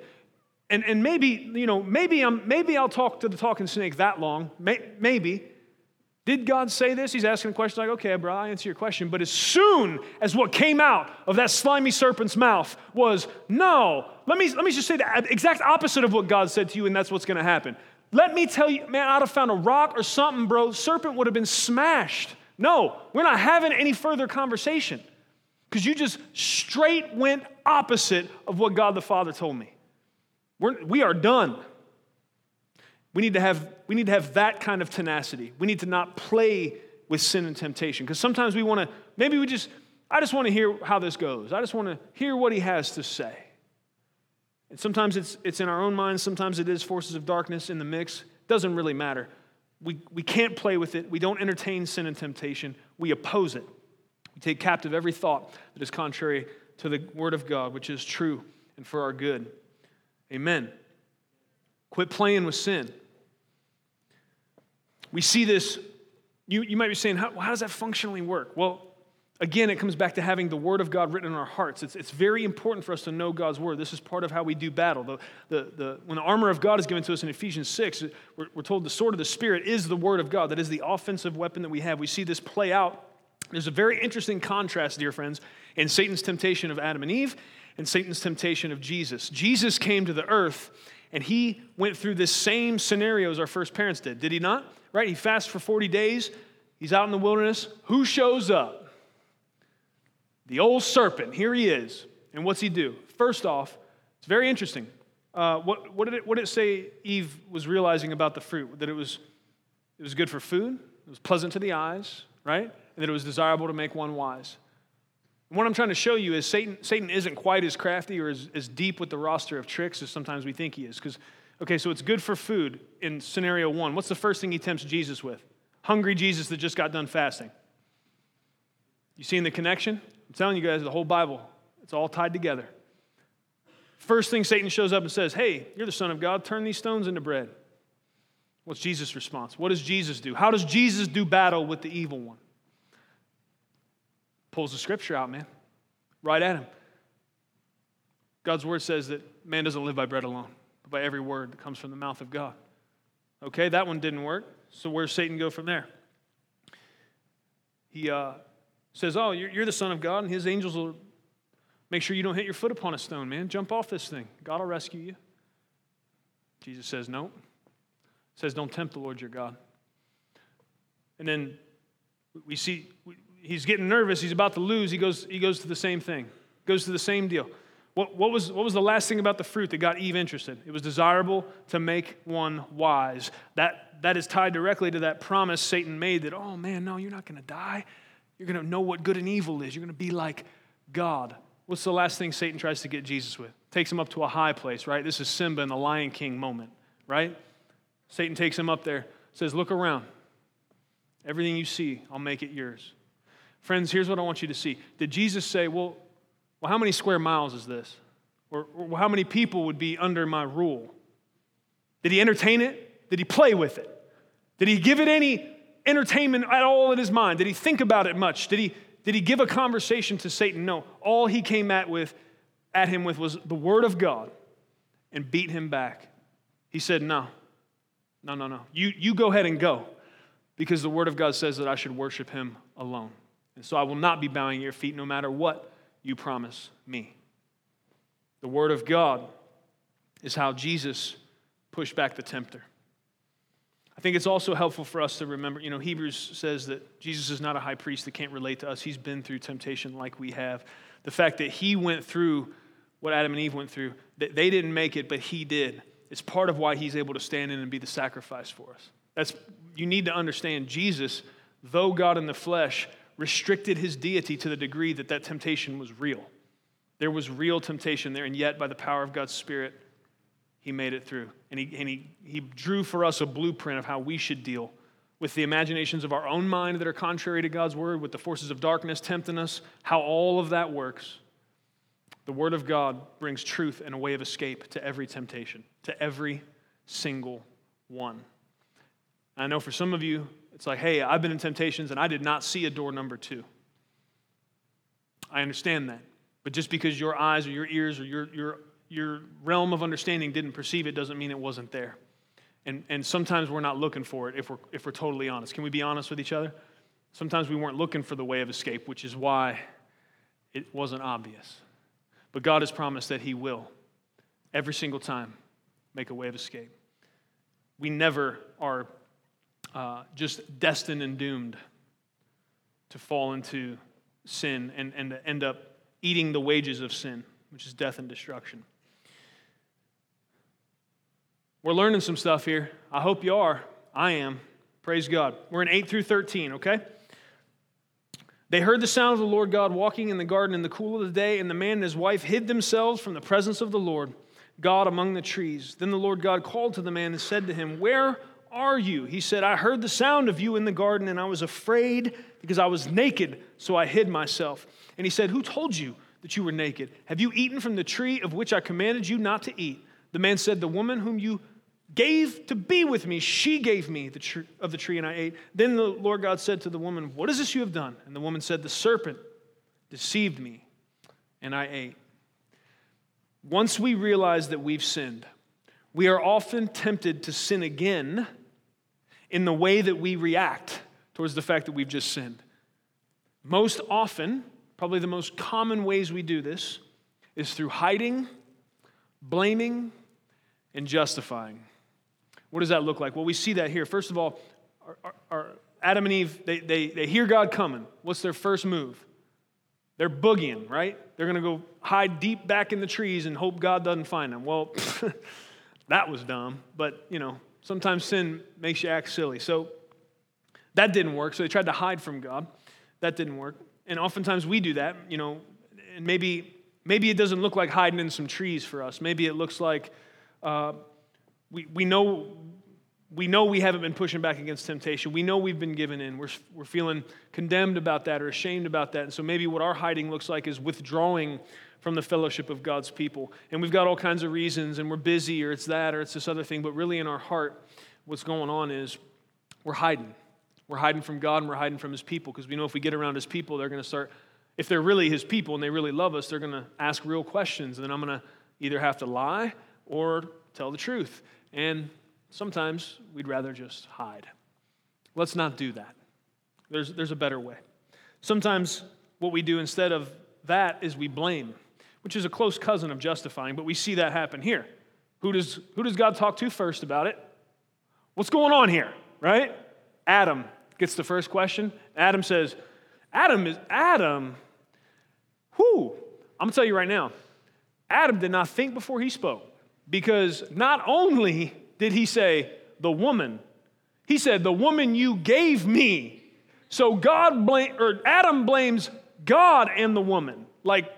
and, and maybe, you know, maybe, I'm, maybe I'll talk to the talking snake that long. May, maybe. Did God say this? He's asking a question like, okay, bro, I answer your question. But as soon as what came out of that slimy serpent's mouth was, no, let me, let me just say the exact opposite of what God said to you, and that's what's going to happen. Let me tell you, man, I'd have found a rock or something, bro. Serpent would have been smashed. No, we're not having any further conversation because you just straight went opposite of what God the Father told me. We're, we are done. We need, to have, we need to have that kind of tenacity. We need to not play with sin and temptation because sometimes we want to, maybe we just, I just want to hear how this goes. I just want to hear what he has to say. And sometimes it's, it's in our own minds, sometimes it is forces of darkness in the mix. It doesn't really matter. We, we can't play with it. We don't entertain sin and temptation. We oppose it. We take captive every thought that is contrary to the Word of God, which is true and for our good. Amen. Quit playing with sin. We see this. You, you might be saying, how, how does that functionally work? Well, Again, it comes back to having the Word of God written in our hearts. It's, it's very important for us to know God's Word. This is part of how we do battle. The, the, the, when the armor of God is given to us in Ephesians 6, we're, we're told the sword of the Spirit is the Word of God. That is the offensive weapon that we have. We see this play out. There's a very interesting contrast, dear friends, in Satan's temptation of Adam and Eve and Satan's temptation of Jesus. Jesus came to the earth and he went through this same scenario as our first parents did, did he not? Right? He fasts for 40 days. He's out in the wilderness. Who shows up? The old serpent, here he is. And what's he do? First off, it's very interesting. Uh, what, what, did it, what did it say Eve was realizing about the fruit? That it was, it was good for food, it was pleasant to the eyes, right? And that it was desirable to make one wise. And what I'm trying to show you is Satan, Satan isn't quite as crafty or as, as deep with the roster of tricks as sometimes we think he is. Because Okay, so it's good for food in scenario one. What's the first thing he tempts Jesus with? Hungry Jesus that just got done fasting. You seeing the connection? I'm telling you guys, the whole Bible, it's all tied together. First thing Satan shows up and says, Hey, you're the Son of God, turn these stones into bread. What's Jesus' response? What does Jesus do? How does Jesus do battle with the evil one? Pulls the scripture out, man, right at him. God's word says that man doesn't live by bread alone, but by every word that comes from the mouth of God. Okay, that one didn't work. So where's Satan go from there? He uh, says, Oh, you're, you're the Son of God, and his angels will make sure you don't hit your foot upon a stone, man. Jump off this thing. God will rescue you. Jesus says, No. Says, Don't tempt the Lord your God. And then we see he's getting nervous. He's about to lose. He goes, he goes to the same thing, goes to the same deal. What, what, was, what was the last thing about the fruit that got Eve interested? It was desirable to make one wise. That, that is tied directly to that promise Satan made that, oh man, no, you're not going to die. You're going to know what good and evil is. You're going to be like God. What's the last thing Satan tries to get Jesus with? Takes him up to a high place, right? This is Simba in the Lion King moment, right? Satan takes him up there, says, Look around. Everything you see, I'll make it yours. Friends, here's what I want you to see. Did Jesus say, Well, well how many square miles is this? Or, or how many people would be under my rule? Did he entertain it? Did he play with it? Did he give it any entertainment at all in his mind? Did he think about it much? Did he, did he give a conversation to Satan? No. All he came at, with, at him with was the word of God and beat him back. He said, No, no, no, no. You, you go ahead and go because the word of God says that I should worship him alone. And so I will not be bowing your feet no matter what you promise me. The word of God is how Jesus pushed back the tempter. I think it's also helpful for us to remember, you know, Hebrews says that Jesus is not a high priest that can't relate to us. He's been through temptation like we have. The fact that he went through what Adam and Eve went through, that they didn't make it, but he did. It's part of why he's able to stand in and be the sacrifice for us. That's you need to understand Jesus, though God in the flesh, restricted his deity to the degree that that temptation was real. There was real temptation there, and yet by the power of God's Spirit, he made it through. And he, and he, he drew for us a blueprint of how we should deal with the imaginations of our own mind that are contrary to God's word, with the forces of darkness tempting us, how all of that works. The word of God brings truth and a way of escape to every temptation, to every single one. I know for some of you, it's like, hey, I've been in temptations and I did not see a door number two. I understand that. But just because your eyes or your ears or your, your your realm of understanding didn't perceive it doesn't mean it wasn't there. And, and sometimes we're not looking for it if we're, if we're totally honest. Can we be honest with each other? Sometimes we weren't looking for the way of escape, which is why it wasn't obvious. But God has promised that He will, every single time, make a way of escape. We never are uh, just destined and doomed to fall into sin and, and to end up eating the wages of sin, which is death and destruction. We're learning some stuff here. I hope you are. I am. Praise God. We're in 8 through 13, okay? They heard the sound of the Lord God walking in the garden in the cool of the day, and the man and his wife hid themselves from the presence of the Lord God among the trees. Then the Lord God called to the man and said to him, Where are you? He said, I heard the sound of you in the garden, and I was afraid because I was naked, so I hid myself. And he said, Who told you that you were naked? Have you eaten from the tree of which I commanded you not to eat? The man said, The woman whom you gave to be with me. She gave me the tree, of the tree, and I ate. Then the Lord God said to the woman, What is this you have done? And the woman said, The serpent deceived me, and I ate. Once we realize that we've sinned, we are often tempted to sin again in the way that we react towards the fact that we've just sinned. Most often, probably the most common ways we do this, is through hiding, blaming, and justifying. What does that look like? Well, we see that here. First of all, our, our, our Adam and Eve, they, they, they hear God coming. What's their first move? They're boogieing, right? They're going to go hide deep back in the trees and hope God doesn't find them. Well, (laughs) that was dumb, but you know, sometimes sin makes you act silly. So that didn't work. So they tried to hide from God. That didn't work. And oftentimes we do that, you know, and maybe maybe it doesn't look like hiding in some trees for us. Maybe it looks like uh, We, we know we know we haven't been pushing back against temptation. We know we've been given in. We're, we're feeling condemned about that or ashamed about that. And so maybe what our hiding looks like is withdrawing from the fellowship of God's people. And we've got all kinds of reasons, and we're busy, or it's that, or it's this other thing. But really, in our heart, what's going on is we're hiding. We're hiding from God and we're hiding from His people because we know if we get around His people, they're going to start, if they're really His people and they really love us, they're going to ask real questions. And then I'm going to either have to lie or tell the truth. And sometimes we'd rather just hide. Let's not do that. There's, there's a better way. Sometimes what we do instead of that is we blame which is a close cousin of justifying, but we see that happen here. Who does, who does God talk to first about it? What's going on here, right? Adam gets the first question. Adam says, Adam is Adam. Who? I'm gonna tell you right now, Adam did not think before he spoke because not only did he say, the woman, he said, the woman you gave me. So God blame, or Adam blames God and the woman. Like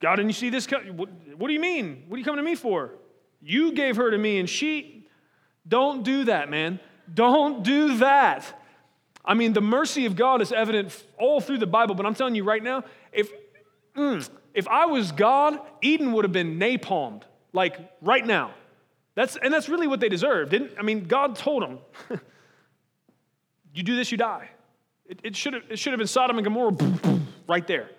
God, didn't you see this? What, what do you mean? What are you coming to me for? You gave her to me, and she. Don't do that, man. Don't do that. I mean, the mercy of God is evident all through the Bible, but I'm telling you right now, if, mm, if I was God, Eden would have been napalmed, like right now. That's, and that's really what they deserved. Didn't, I mean, God told them, (laughs) you do this, you die. It, it, should have, been Sodom and Gomorrah right there.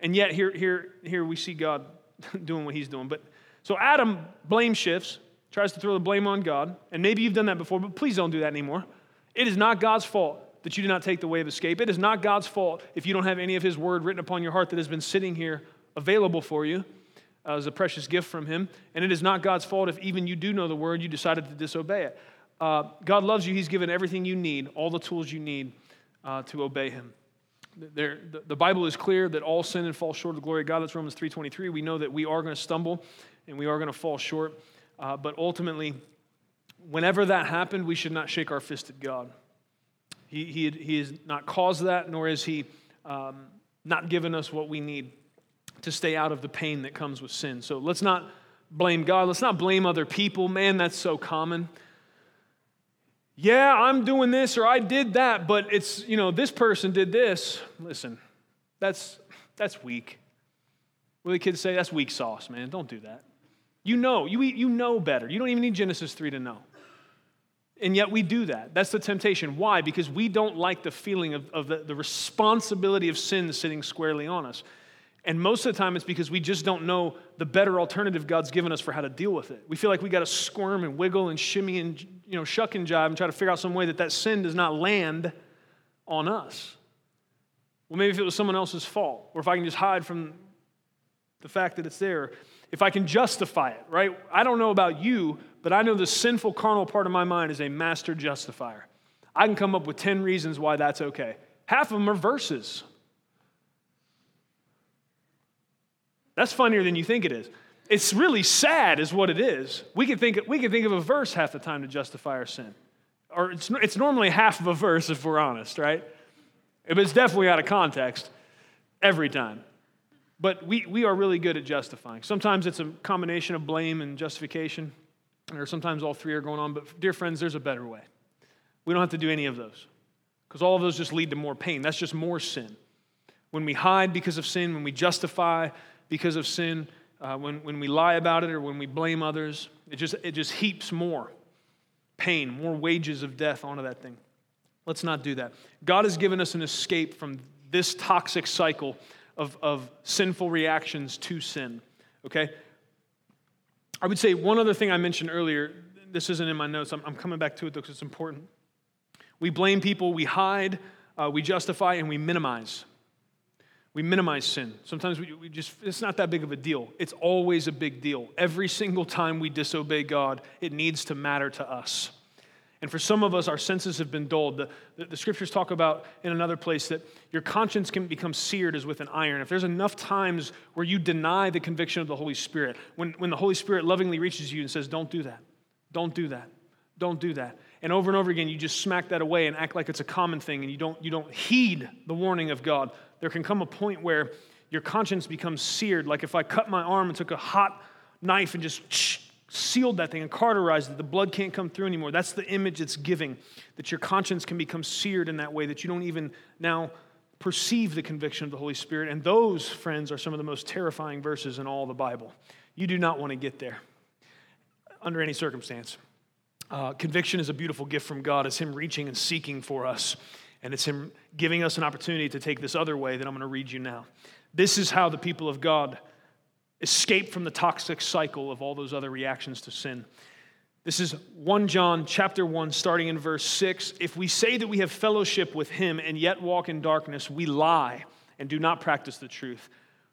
And yet, here, here, here we see God (laughs) doing what he's doing. But so Adam blame shifts, tries to throw the blame on God. And maybe you've done that before, but please don't do that anymore. It is not God's fault that you did not take the way of escape. It is not God's fault if you don't have any of his word written upon your heart that has been sitting here available for you as a precious gift from him. And it is not God's fault if even you do know the word, you decided to disobey it. Uh, God loves you. He's given everything you need, all the tools you need uh, to obey him. There, the, the Bible is clear that all sin and fall short of the glory of God. That's Romans 3.23. We know that we are going to stumble and we are going to fall short. Uh, but ultimately, whenever that happened, we should not shake our fist at God. He, he, he has not caused that, nor has he um, not given us what we need to stay out of the pain that comes with sin. So let's not blame God. Let's not blame other people. Man, that's so common yeah, I'm doing this or I did that, but it's, you know, this person did this. Listen, that's that's weak. What do the kids say? That's weak sauce, man. Don't do that. You know, you, eat, you know better. You don't even need Genesis 3 to know. And yet we do that. That's the temptation. Why? Because we don't like the feeling of, of the, the responsibility of sin sitting squarely on us. And most of the time, it's because we just don't know the better alternative God's given us for how to deal with it. We feel like we got to squirm and wiggle and shimmy and you know shuck and jive and try to figure out some way that that sin does not land on us. Well, maybe if it was someone else's fault, or if I can just hide from the fact that it's there, if I can justify it, right? I don't know about you, but I know the sinful carnal part of my mind is a master justifier. I can come up with 10 reasons why that's okay. Half of them are verses. That's funnier than you think it is. It's really sad, is what it is. We can think, we can think of a verse half the time to justify our sin. Or it's, it's normally half of a verse if we're honest, right? But it's definitely out of context every time. But we, we are really good at justifying. Sometimes it's a combination of blame and justification, or sometimes all three are going on. But, dear friends, there's a better way. We don't have to do any of those because all of those just lead to more pain. That's just more sin. When we hide because of sin, when we justify because of sin, uh, when, when we lie about it or when we blame others, it just, it just heaps more pain, more wages of death onto that thing. Let's not do that. God has given us an escape from this toxic cycle of, of sinful reactions to sin. Okay? I would say one other thing I mentioned earlier, this isn't in my notes, I'm, I'm coming back to it though because it's important. We blame people, we hide, uh, we justify, and we minimize. We minimize sin. Sometimes we, we just, it's not that big of a deal. It's always a big deal. Every single time we disobey God, it needs to matter to us. And for some of us, our senses have been dulled. The, the, the, scriptures talk about in another place that your conscience can become seared as with an iron. If there's enough times where you deny the conviction of the Holy Spirit, when, when the Holy Spirit lovingly reaches you and says, Don't do that, don't do that, don't do that. And over and over again, you just smack that away and act like it's a common thing and you don't, you don't heed the warning of God there can come a point where your conscience becomes seared. Like if I cut my arm and took a hot knife and just sealed that thing and cauterized it. The blood can't come through anymore. That's the image it's giving, that your conscience can become seared in that way that you don't even now perceive the conviction of the Holy Spirit. And those, friends, are some of the most terrifying verses in all the Bible. You do not want to get there under any circumstance. Uh, conviction is a beautiful gift from God. It's Him reaching and seeking for us. And it's Him giving us an opportunity to take this other way that I'm going to read you now. This is how the people of God escape from the toxic cycle of all those other reactions to sin. This is 1 John chapter 1 starting in verse 6. If we say that we have fellowship with him and yet walk in darkness, we lie and do not practice the truth.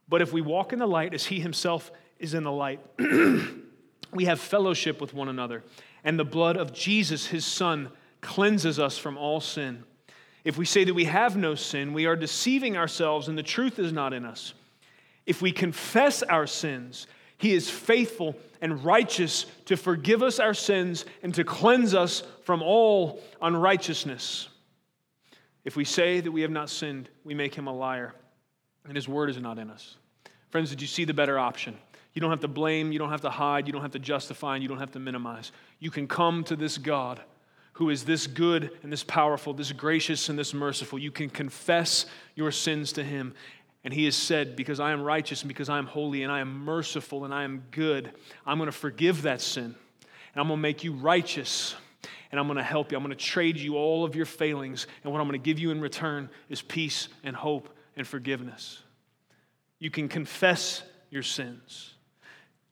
But if we walk in the light as he himself is in the light, (clears throat) we have fellowship with one another, and the blood of Jesus his son cleanses us from all sin. If we say that we have no sin, we are deceiving ourselves and the truth is not in us. If we confess our sins, he is faithful and righteous to forgive us our sins and to cleanse us from all unrighteousness. If we say that we have not sinned, we make him a liar, and his word is not in us. Friends, did you see the better option? You don't have to blame, you don't have to hide, you don't have to justify, and you don't have to minimize. You can come to this God who is this good and this powerful, this gracious and this merciful. You can confess your sins to him, and he has said, Because I am righteous and because I am holy and I am merciful and I am good, I'm going to forgive that sin. And I'm going to make you righteous. And I'm going to help you. I'm going to trade you all of your failings. And what I'm going to give you in return is peace and hope and forgiveness. You can confess your sins.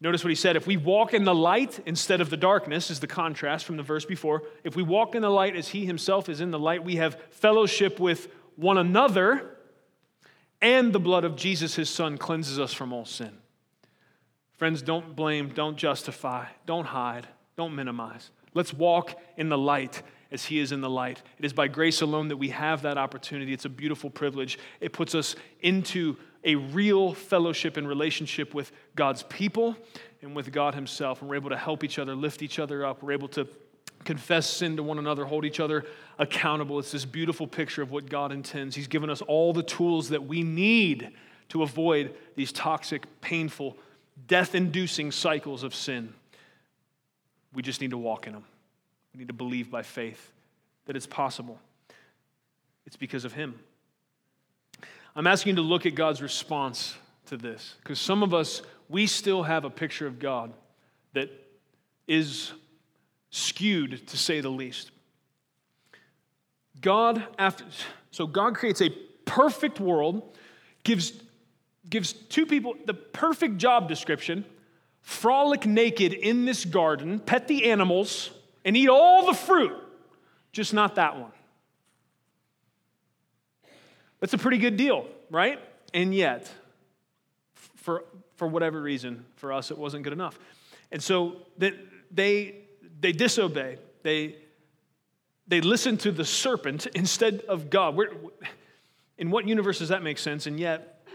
Notice what he said. If we walk in the light instead of the darkness, is the contrast from the verse before. If we walk in the light as he himself is in the light, we have fellowship with one another and the blood of Jesus, his son, cleanses us from all sin. Friends, don't blame, don't justify, don't hide, don't minimize. Let's walk in the light as he is in the light. It is by grace alone that we have that opportunity. It's a beautiful privilege. It puts us into a real fellowship and relationship with God's people and with God himself. And we're able to help each other, lift each other up. We're able to confess sin to one another, hold each other accountable. It's this beautiful picture of what God intends. He's given us all the tools that we need to avoid these toxic, painful, death inducing cycles of sin. We just need to walk in them. We need to believe by faith that it's possible. It's because of Him. I'm asking you to look at God's response to this because some of us, we still have a picture of God that is skewed to say the least. God after so God creates a perfect world, gives gives two people the perfect job description, frolic naked in this garden, pet the animals, and eat all the fruit, just not that one. That's a pretty good deal, right? And yet, for, for whatever reason, for us, it wasn't good enough. And so they, they they disobey. They, they listen to the serpent (laughs) instead of God. In what universe does that make sense? And yet,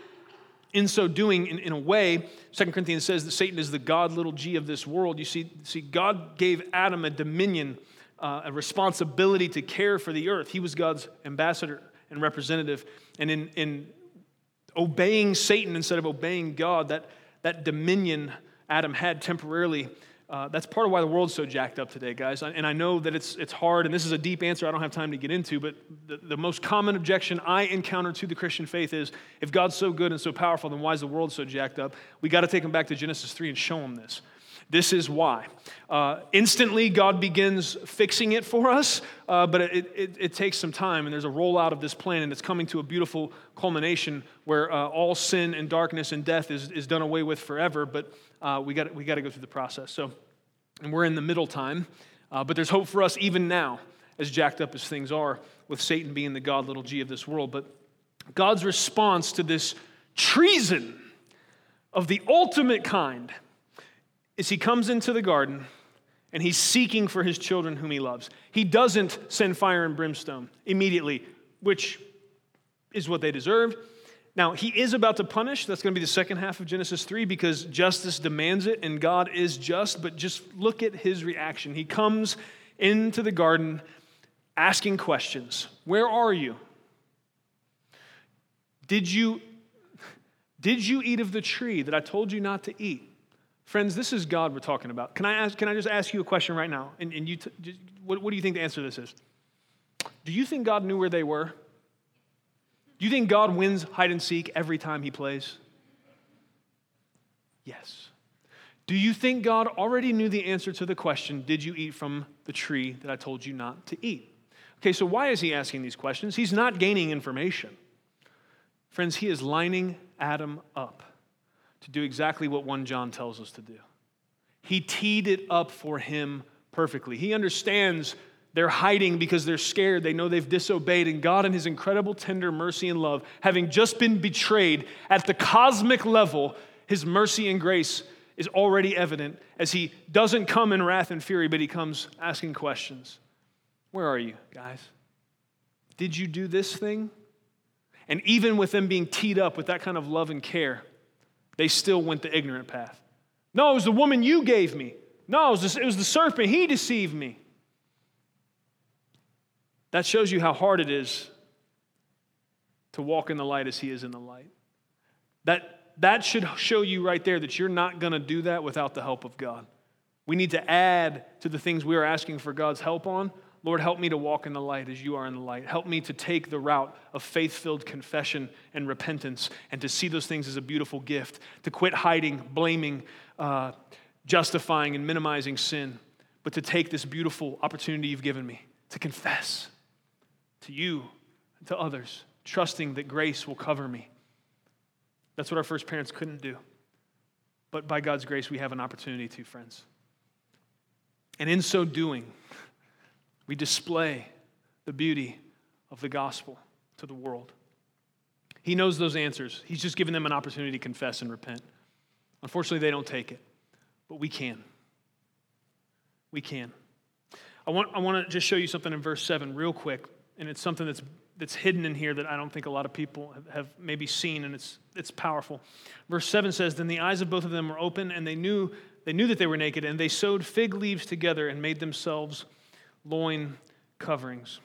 in so doing, in, in a way, Second Corinthians says that Satan is the God little g of this world. You see, see God gave Adam a dominion, uh, a responsibility to care for the earth. He was God's ambassador and representative. And in, in obeying Satan instead of obeying God, that, that dominion Adam had temporarily uh, that's part of why the world's so jacked up today, guys. And I know that it's, it's hard, and this is a deep answer I don't have time to get into, but the, the most common objection I encounter to the Christian faith is if God's so good and so powerful, then why is the world so jacked up? We got to take them back to Genesis 3 and show them this. This is why. Uh, instantly, God begins fixing it for us, uh, but it, it, it, takes some time, and there's a rollout of this plan, and it's coming to a beautiful culmination where uh, all sin and darkness and death is, is done away with forever, but uh, we got we to go through the process. So, and we're in the middle time, uh, but there's hope for us even now, as jacked up as things are, with Satan being the God little g of this world. But God's response to this treason of the ultimate kind is he comes into the garden and he's seeking for his children whom he loves. He doesn't send fire and brimstone immediately, which is what they deserved. Now, he is about to punish. That's going to be the second half of Genesis 3 because justice demands it and God is just. But just look at his reaction. He comes into the garden asking questions Where are you? Did you, did you eat of the tree that I told you not to eat? Friends, this is God we're talking about. Can I, ask, can I just ask you a question right now? And, and you t- just, what, what do you think the answer to this is? Do you think God knew where they were? Do you think God wins hide and seek every time he plays? Yes. Do you think God already knew the answer to the question, Did you eat from the tree that I told you not to eat? Okay, so why is he asking these questions? He's not gaining information. Friends, he is lining Adam up to do exactly what 1 John tells us to do. He teed it up for him perfectly. He understands they're hiding because they're scared. They know they've disobeyed. And God, in His incredible, tender mercy and love, having just been betrayed at the cosmic level, His mercy and grace is already evident as He doesn't come in wrath and fury, but He comes asking questions. Where are you, guys? Did you do this thing? And even with them being teed up with that kind of love and care, they still went the ignorant path. No, it was the woman you gave me. No, it was the, it was the serpent. He deceived me. That shows you how hard it is to walk in the light as He is in the light. That, that should show you right there that you're not going to do that without the help of God. We need to add to the things we are asking for God's help on. Lord, help me to walk in the light as you are in the light. Help me to take the route of faith filled confession and repentance and to see those things as a beautiful gift, to quit hiding, blaming, uh, justifying, and minimizing sin, but to take this beautiful opportunity you've given me to confess to you and to others, trusting that grace will cover me. That's what our first parents couldn't do. But by God's grace, we have an opportunity to, friends. And in so doing, we display the beauty of the gospel to the world. He knows those answers. He's just given them an opportunity to confess and repent. Unfortunately, they don't take it, but we can. We can. I want, I want to just show you something in verse 7 real quick and it's something that's that's hidden in here that I don't think a lot of people have, have maybe seen, and it's it's powerful. Verse seven says, "Then the eyes of both of them were open, and they knew they knew that they were naked, and they sewed fig leaves together and made themselves loin coverings."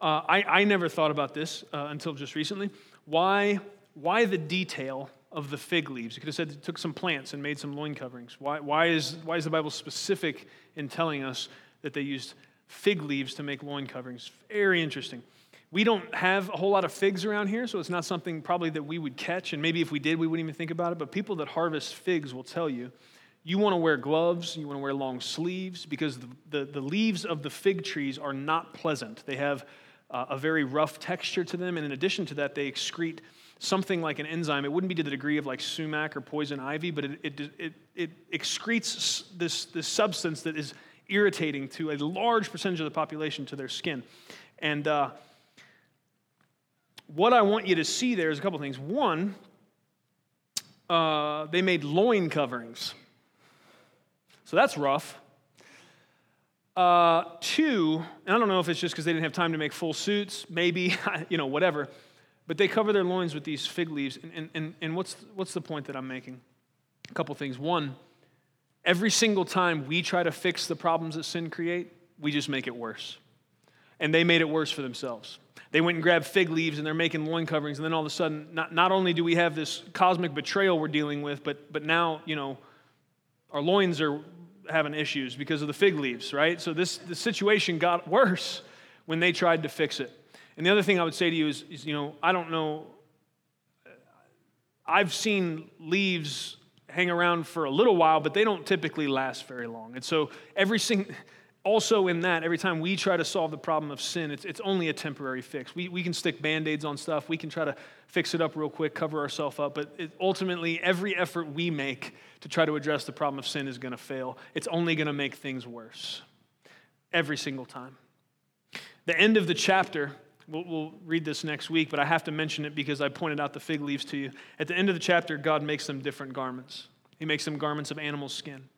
Uh, I, I never thought about this uh, until just recently. Why, why the detail of the fig leaves? You could have said they took some plants and made some loin coverings. Why, why, is, why is the Bible specific in telling us that they used fig leaves to make loin coverings. Very interesting. We don't have a whole lot of figs around here, so it's not something probably that we would catch. And maybe if we did, we wouldn't even think about it. But people that harvest figs will tell you you want to wear gloves, you want to wear long sleeves, because the, the, the leaves of the fig trees are not pleasant. They have uh, a very rough texture to them. And in addition to that, they excrete something like an enzyme. It wouldn't be to the degree of like sumac or poison ivy, but it, it, it, it excretes this, this substance that is irritating to a large percentage of the population to their skin. And uh, what I want you to see there is a couple things. One, uh, they made loin coverings. So that's rough. Uh, two, and I don't know if it's just because they didn't have time to make full suits, maybe, (laughs) you know, whatever, but they cover their loins with these fig leaves. And, and, and what's, what's the point that I'm making? A couple things. One, Every single time we try to fix the problems that sin create, we just make it worse. And they made it worse for themselves. They went and grabbed fig leaves and they're making loin coverings, and then all of a sudden, not, not only do we have this cosmic betrayal we're dealing with, but, but now, you know, our loins are having issues because of the fig leaves, right? So this the situation got worse when they tried to fix it. And the other thing I would say to you is, is you know, I don't know. I've seen leaves hang around for a little while, but they don't typically last very long. And so, every single, also in that, every time we try to solve the problem of sin, it's, it's only a temporary fix. We, we can stick band aids on stuff, we can try to fix it up real quick, cover ourselves up, but it, ultimately, every effort we make to try to address the problem of sin is going to fail. It's only going to make things worse. Every single time. The end of the chapter We'll, we'll, read this next week, but I have to mention it because I pointed out the fig leaves to you. At the end of the chapter, God makes them different garments. He makes them garments of animal skin.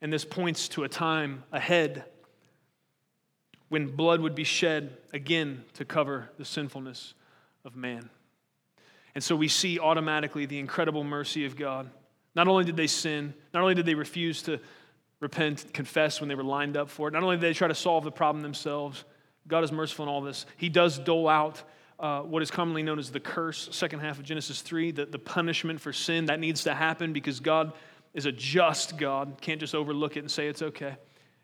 And this points to a time ahead when blood would be shed again to cover the sinfulness of man. And so we see automatically the incredible mercy of God. Not only did they sin, not only did they refuse to repent, confess when they were lined up for it, not only did they try to solve the problem themselves, God is merciful in all this. He does dole out uh, what is commonly known as the curse, second half of Genesis 3, the, the punishment for sin. That needs to happen because God is a just God, can't just overlook it and say it's okay.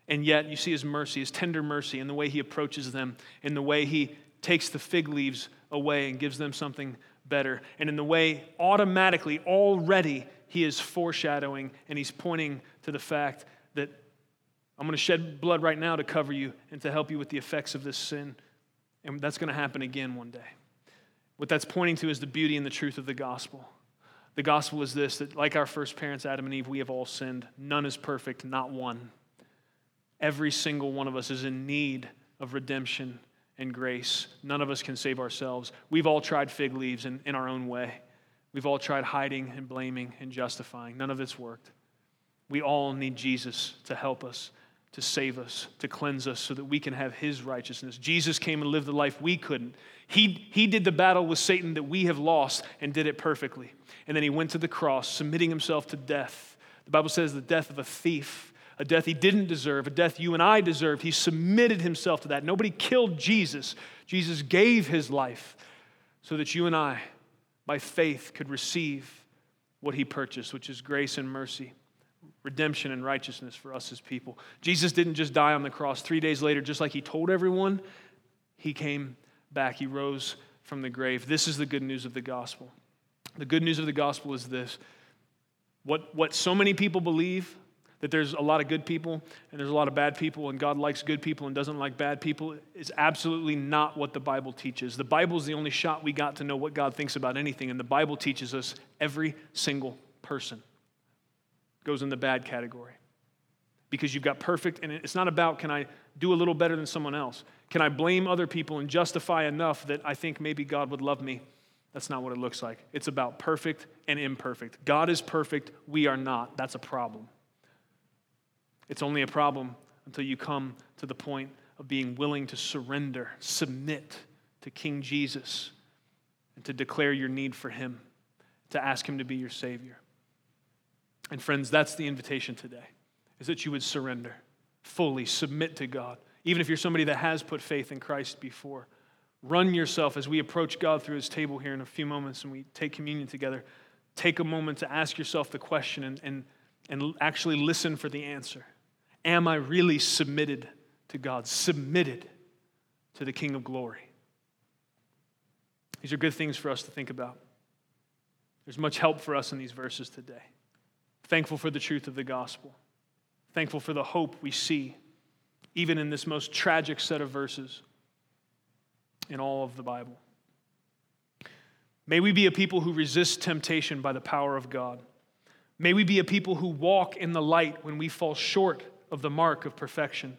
And yet, you see his mercy, his tender mercy, in the way he approaches them, in the way he takes the fig leaves away and gives them something better, and in the way automatically, already, he is foreshadowing and he's pointing to the fact that I'm going to shed blood right now to cover you and to help you with the effects of this sin. And that's going to happen again one day. What that's pointing to is the beauty and the truth of the gospel. The gospel is this that, like our first parents, Adam and Eve, we have all sinned. None is perfect, not one. Every single one of us is in need of redemption and grace. None of us can save ourselves. We've all tried fig leaves in, in our own way. We've all tried hiding and blaming and justifying. None of it's worked. We all need Jesus to help us, to save us, to cleanse us so that we can have his righteousness. Jesus came and lived the life we couldn't. He, he did the battle with Satan that we have lost and did it perfectly. And then he went to the cross, submitting himself to death. The Bible says the death of a thief, a death he didn't deserve, a death you and I deserved. He submitted himself to that. Nobody killed Jesus. Jesus gave his life so that you and I, by faith, could receive what he purchased, which is grace and mercy redemption and righteousness for us as people. Jesus didn't just die on the cross. Three days later, just like he told everyone, he came back. He rose from the grave. This is the good news of the gospel. The good news of the gospel is this what, what so many people believe that there's a lot of good people and there's a lot of bad people, and God likes good people and doesn't like bad people, is absolutely not what the Bible teaches. The Bible is the only shot we got to know what God thinks about anything, and the Bible teaches us every single person goes in the bad category. Because you've got perfect, and it's not about can I do a little better than someone else? Can I blame other people and justify enough that I think maybe God would love me? That's not what it looks like. It's about perfect and imperfect. God is perfect, we are not. That's a problem. It's only a problem until you come to the point of being willing to surrender, submit to King Jesus, and to declare your need for Him, to ask Him to be your Savior. And friends, that's the invitation today, is that you would surrender, fully submit to God. Even if you're somebody that has put faith in Christ before, run yourself as we approach God through his table here in a few moments and we take communion together. Take a moment to ask yourself the question and, and, and actually listen for the answer. Am I really submitted to God? Submitted to the King of glory? These are good things for us to think about. There's much help for us in these verses today. Thankful for the truth of the gospel. Thankful for the hope we see, even in this most tragic set of verses in all of the Bible. May we be a people who resist temptation by the power of God. May we be a people who walk in the light when we fall short of the mark of perfection.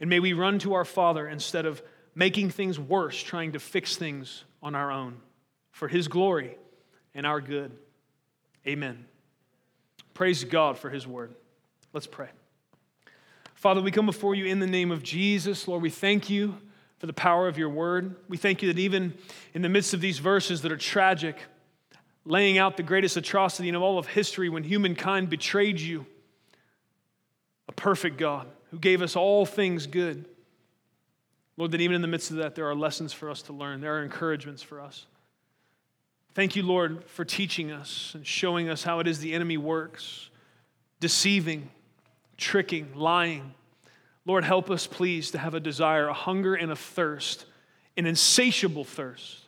And may we run to our Father instead of making things worse, trying to fix things on our own, for His glory and our good. Amen. Praise God for his word. Let's pray. Father, we come before you in the name of Jesus. Lord, we thank you for the power of your word. We thank you that even in the midst of these verses that are tragic, laying out the greatest atrocity in all of history when humankind betrayed you, perfect God who gave us all things good. Lord, that even in the midst of that, there are lessons for us to learn, there are encouragements for us. Thank you, Lord, for teaching us and showing us how it is the enemy works deceiving, tricking, lying. Lord, help us, please, to have a desire, a hunger, and a thirst, an insatiable thirst,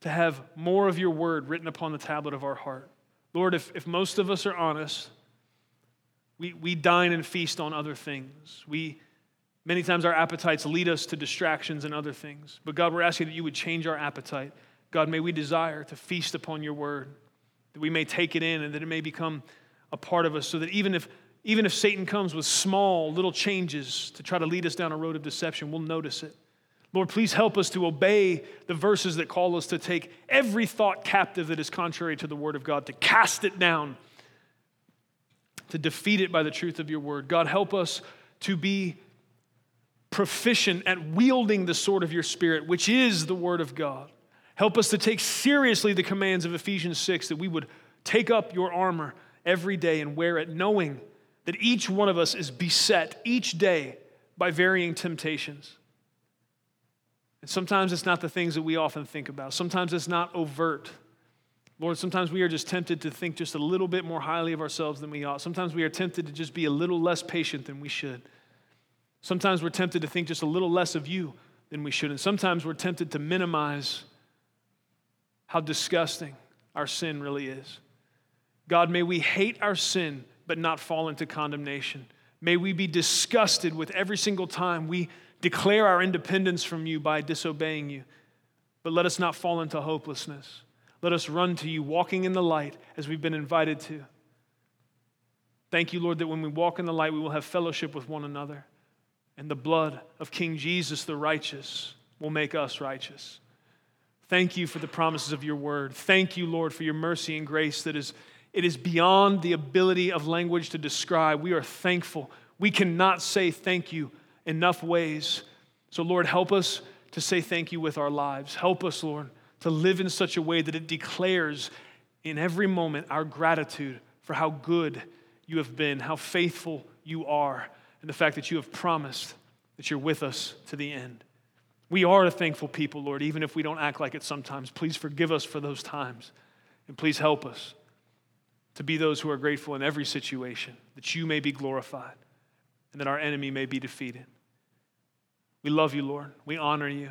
to have more of your word written upon the tablet of our heart. Lord, if, if most of us are honest, we, we dine and feast on other things. We, many times our appetites lead us to distractions and other things. But God, we're asking that you would change our appetite God, may we desire to feast upon your word, that we may take it in and that it may become a part of us, so that even if, even if Satan comes with small little changes to try to lead us down a road of deception, we'll notice it. Lord, please help us to obey the verses that call us to take every thought captive that is contrary to the word of God, to cast it down, to defeat it by the truth of your word. God, help us to be proficient at wielding the sword of your spirit, which is the word of God. Help us to take seriously the commands of Ephesians 6 that we would take up your armor every day and wear it, knowing that each one of us is beset each day by varying temptations. And sometimes it's not the things that we often think about. Sometimes it's not overt. Lord, sometimes we are just tempted to think just a little bit more highly of ourselves than we ought. Sometimes we are tempted to just be a little less patient than we should. Sometimes we're tempted to think just a little less of you than we should. And sometimes we're tempted to minimize how disgusting our sin really is. God, may we hate our sin but not fall into condemnation. May we be disgusted with every single time we declare our independence from you by disobeying you. But let us not fall into hopelessness. Let us run to you, walking in the light as we've been invited to. Thank you, Lord, that when we walk in the light, we will have fellowship with one another. And the blood of King Jesus, the righteous, will make us righteous. Thank you for the promises of your word. Thank you, Lord, for your mercy and grace that is it is beyond the ability of language to describe. We are thankful. We cannot say thank you enough ways. So, Lord, help us to say thank you with our lives. Help us, Lord, to live in such a way that it declares in every moment our gratitude for how good you have been, how faithful you are, and the fact that you have promised that you're with us to the end. We are a thankful people, Lord, even if we don't act like it sometimes. Please forgive us for those times, and please help us to be those who are grateful in every situation, that you may be glorified, and that our enemy may be defeated. We love you, Lord. We honor you.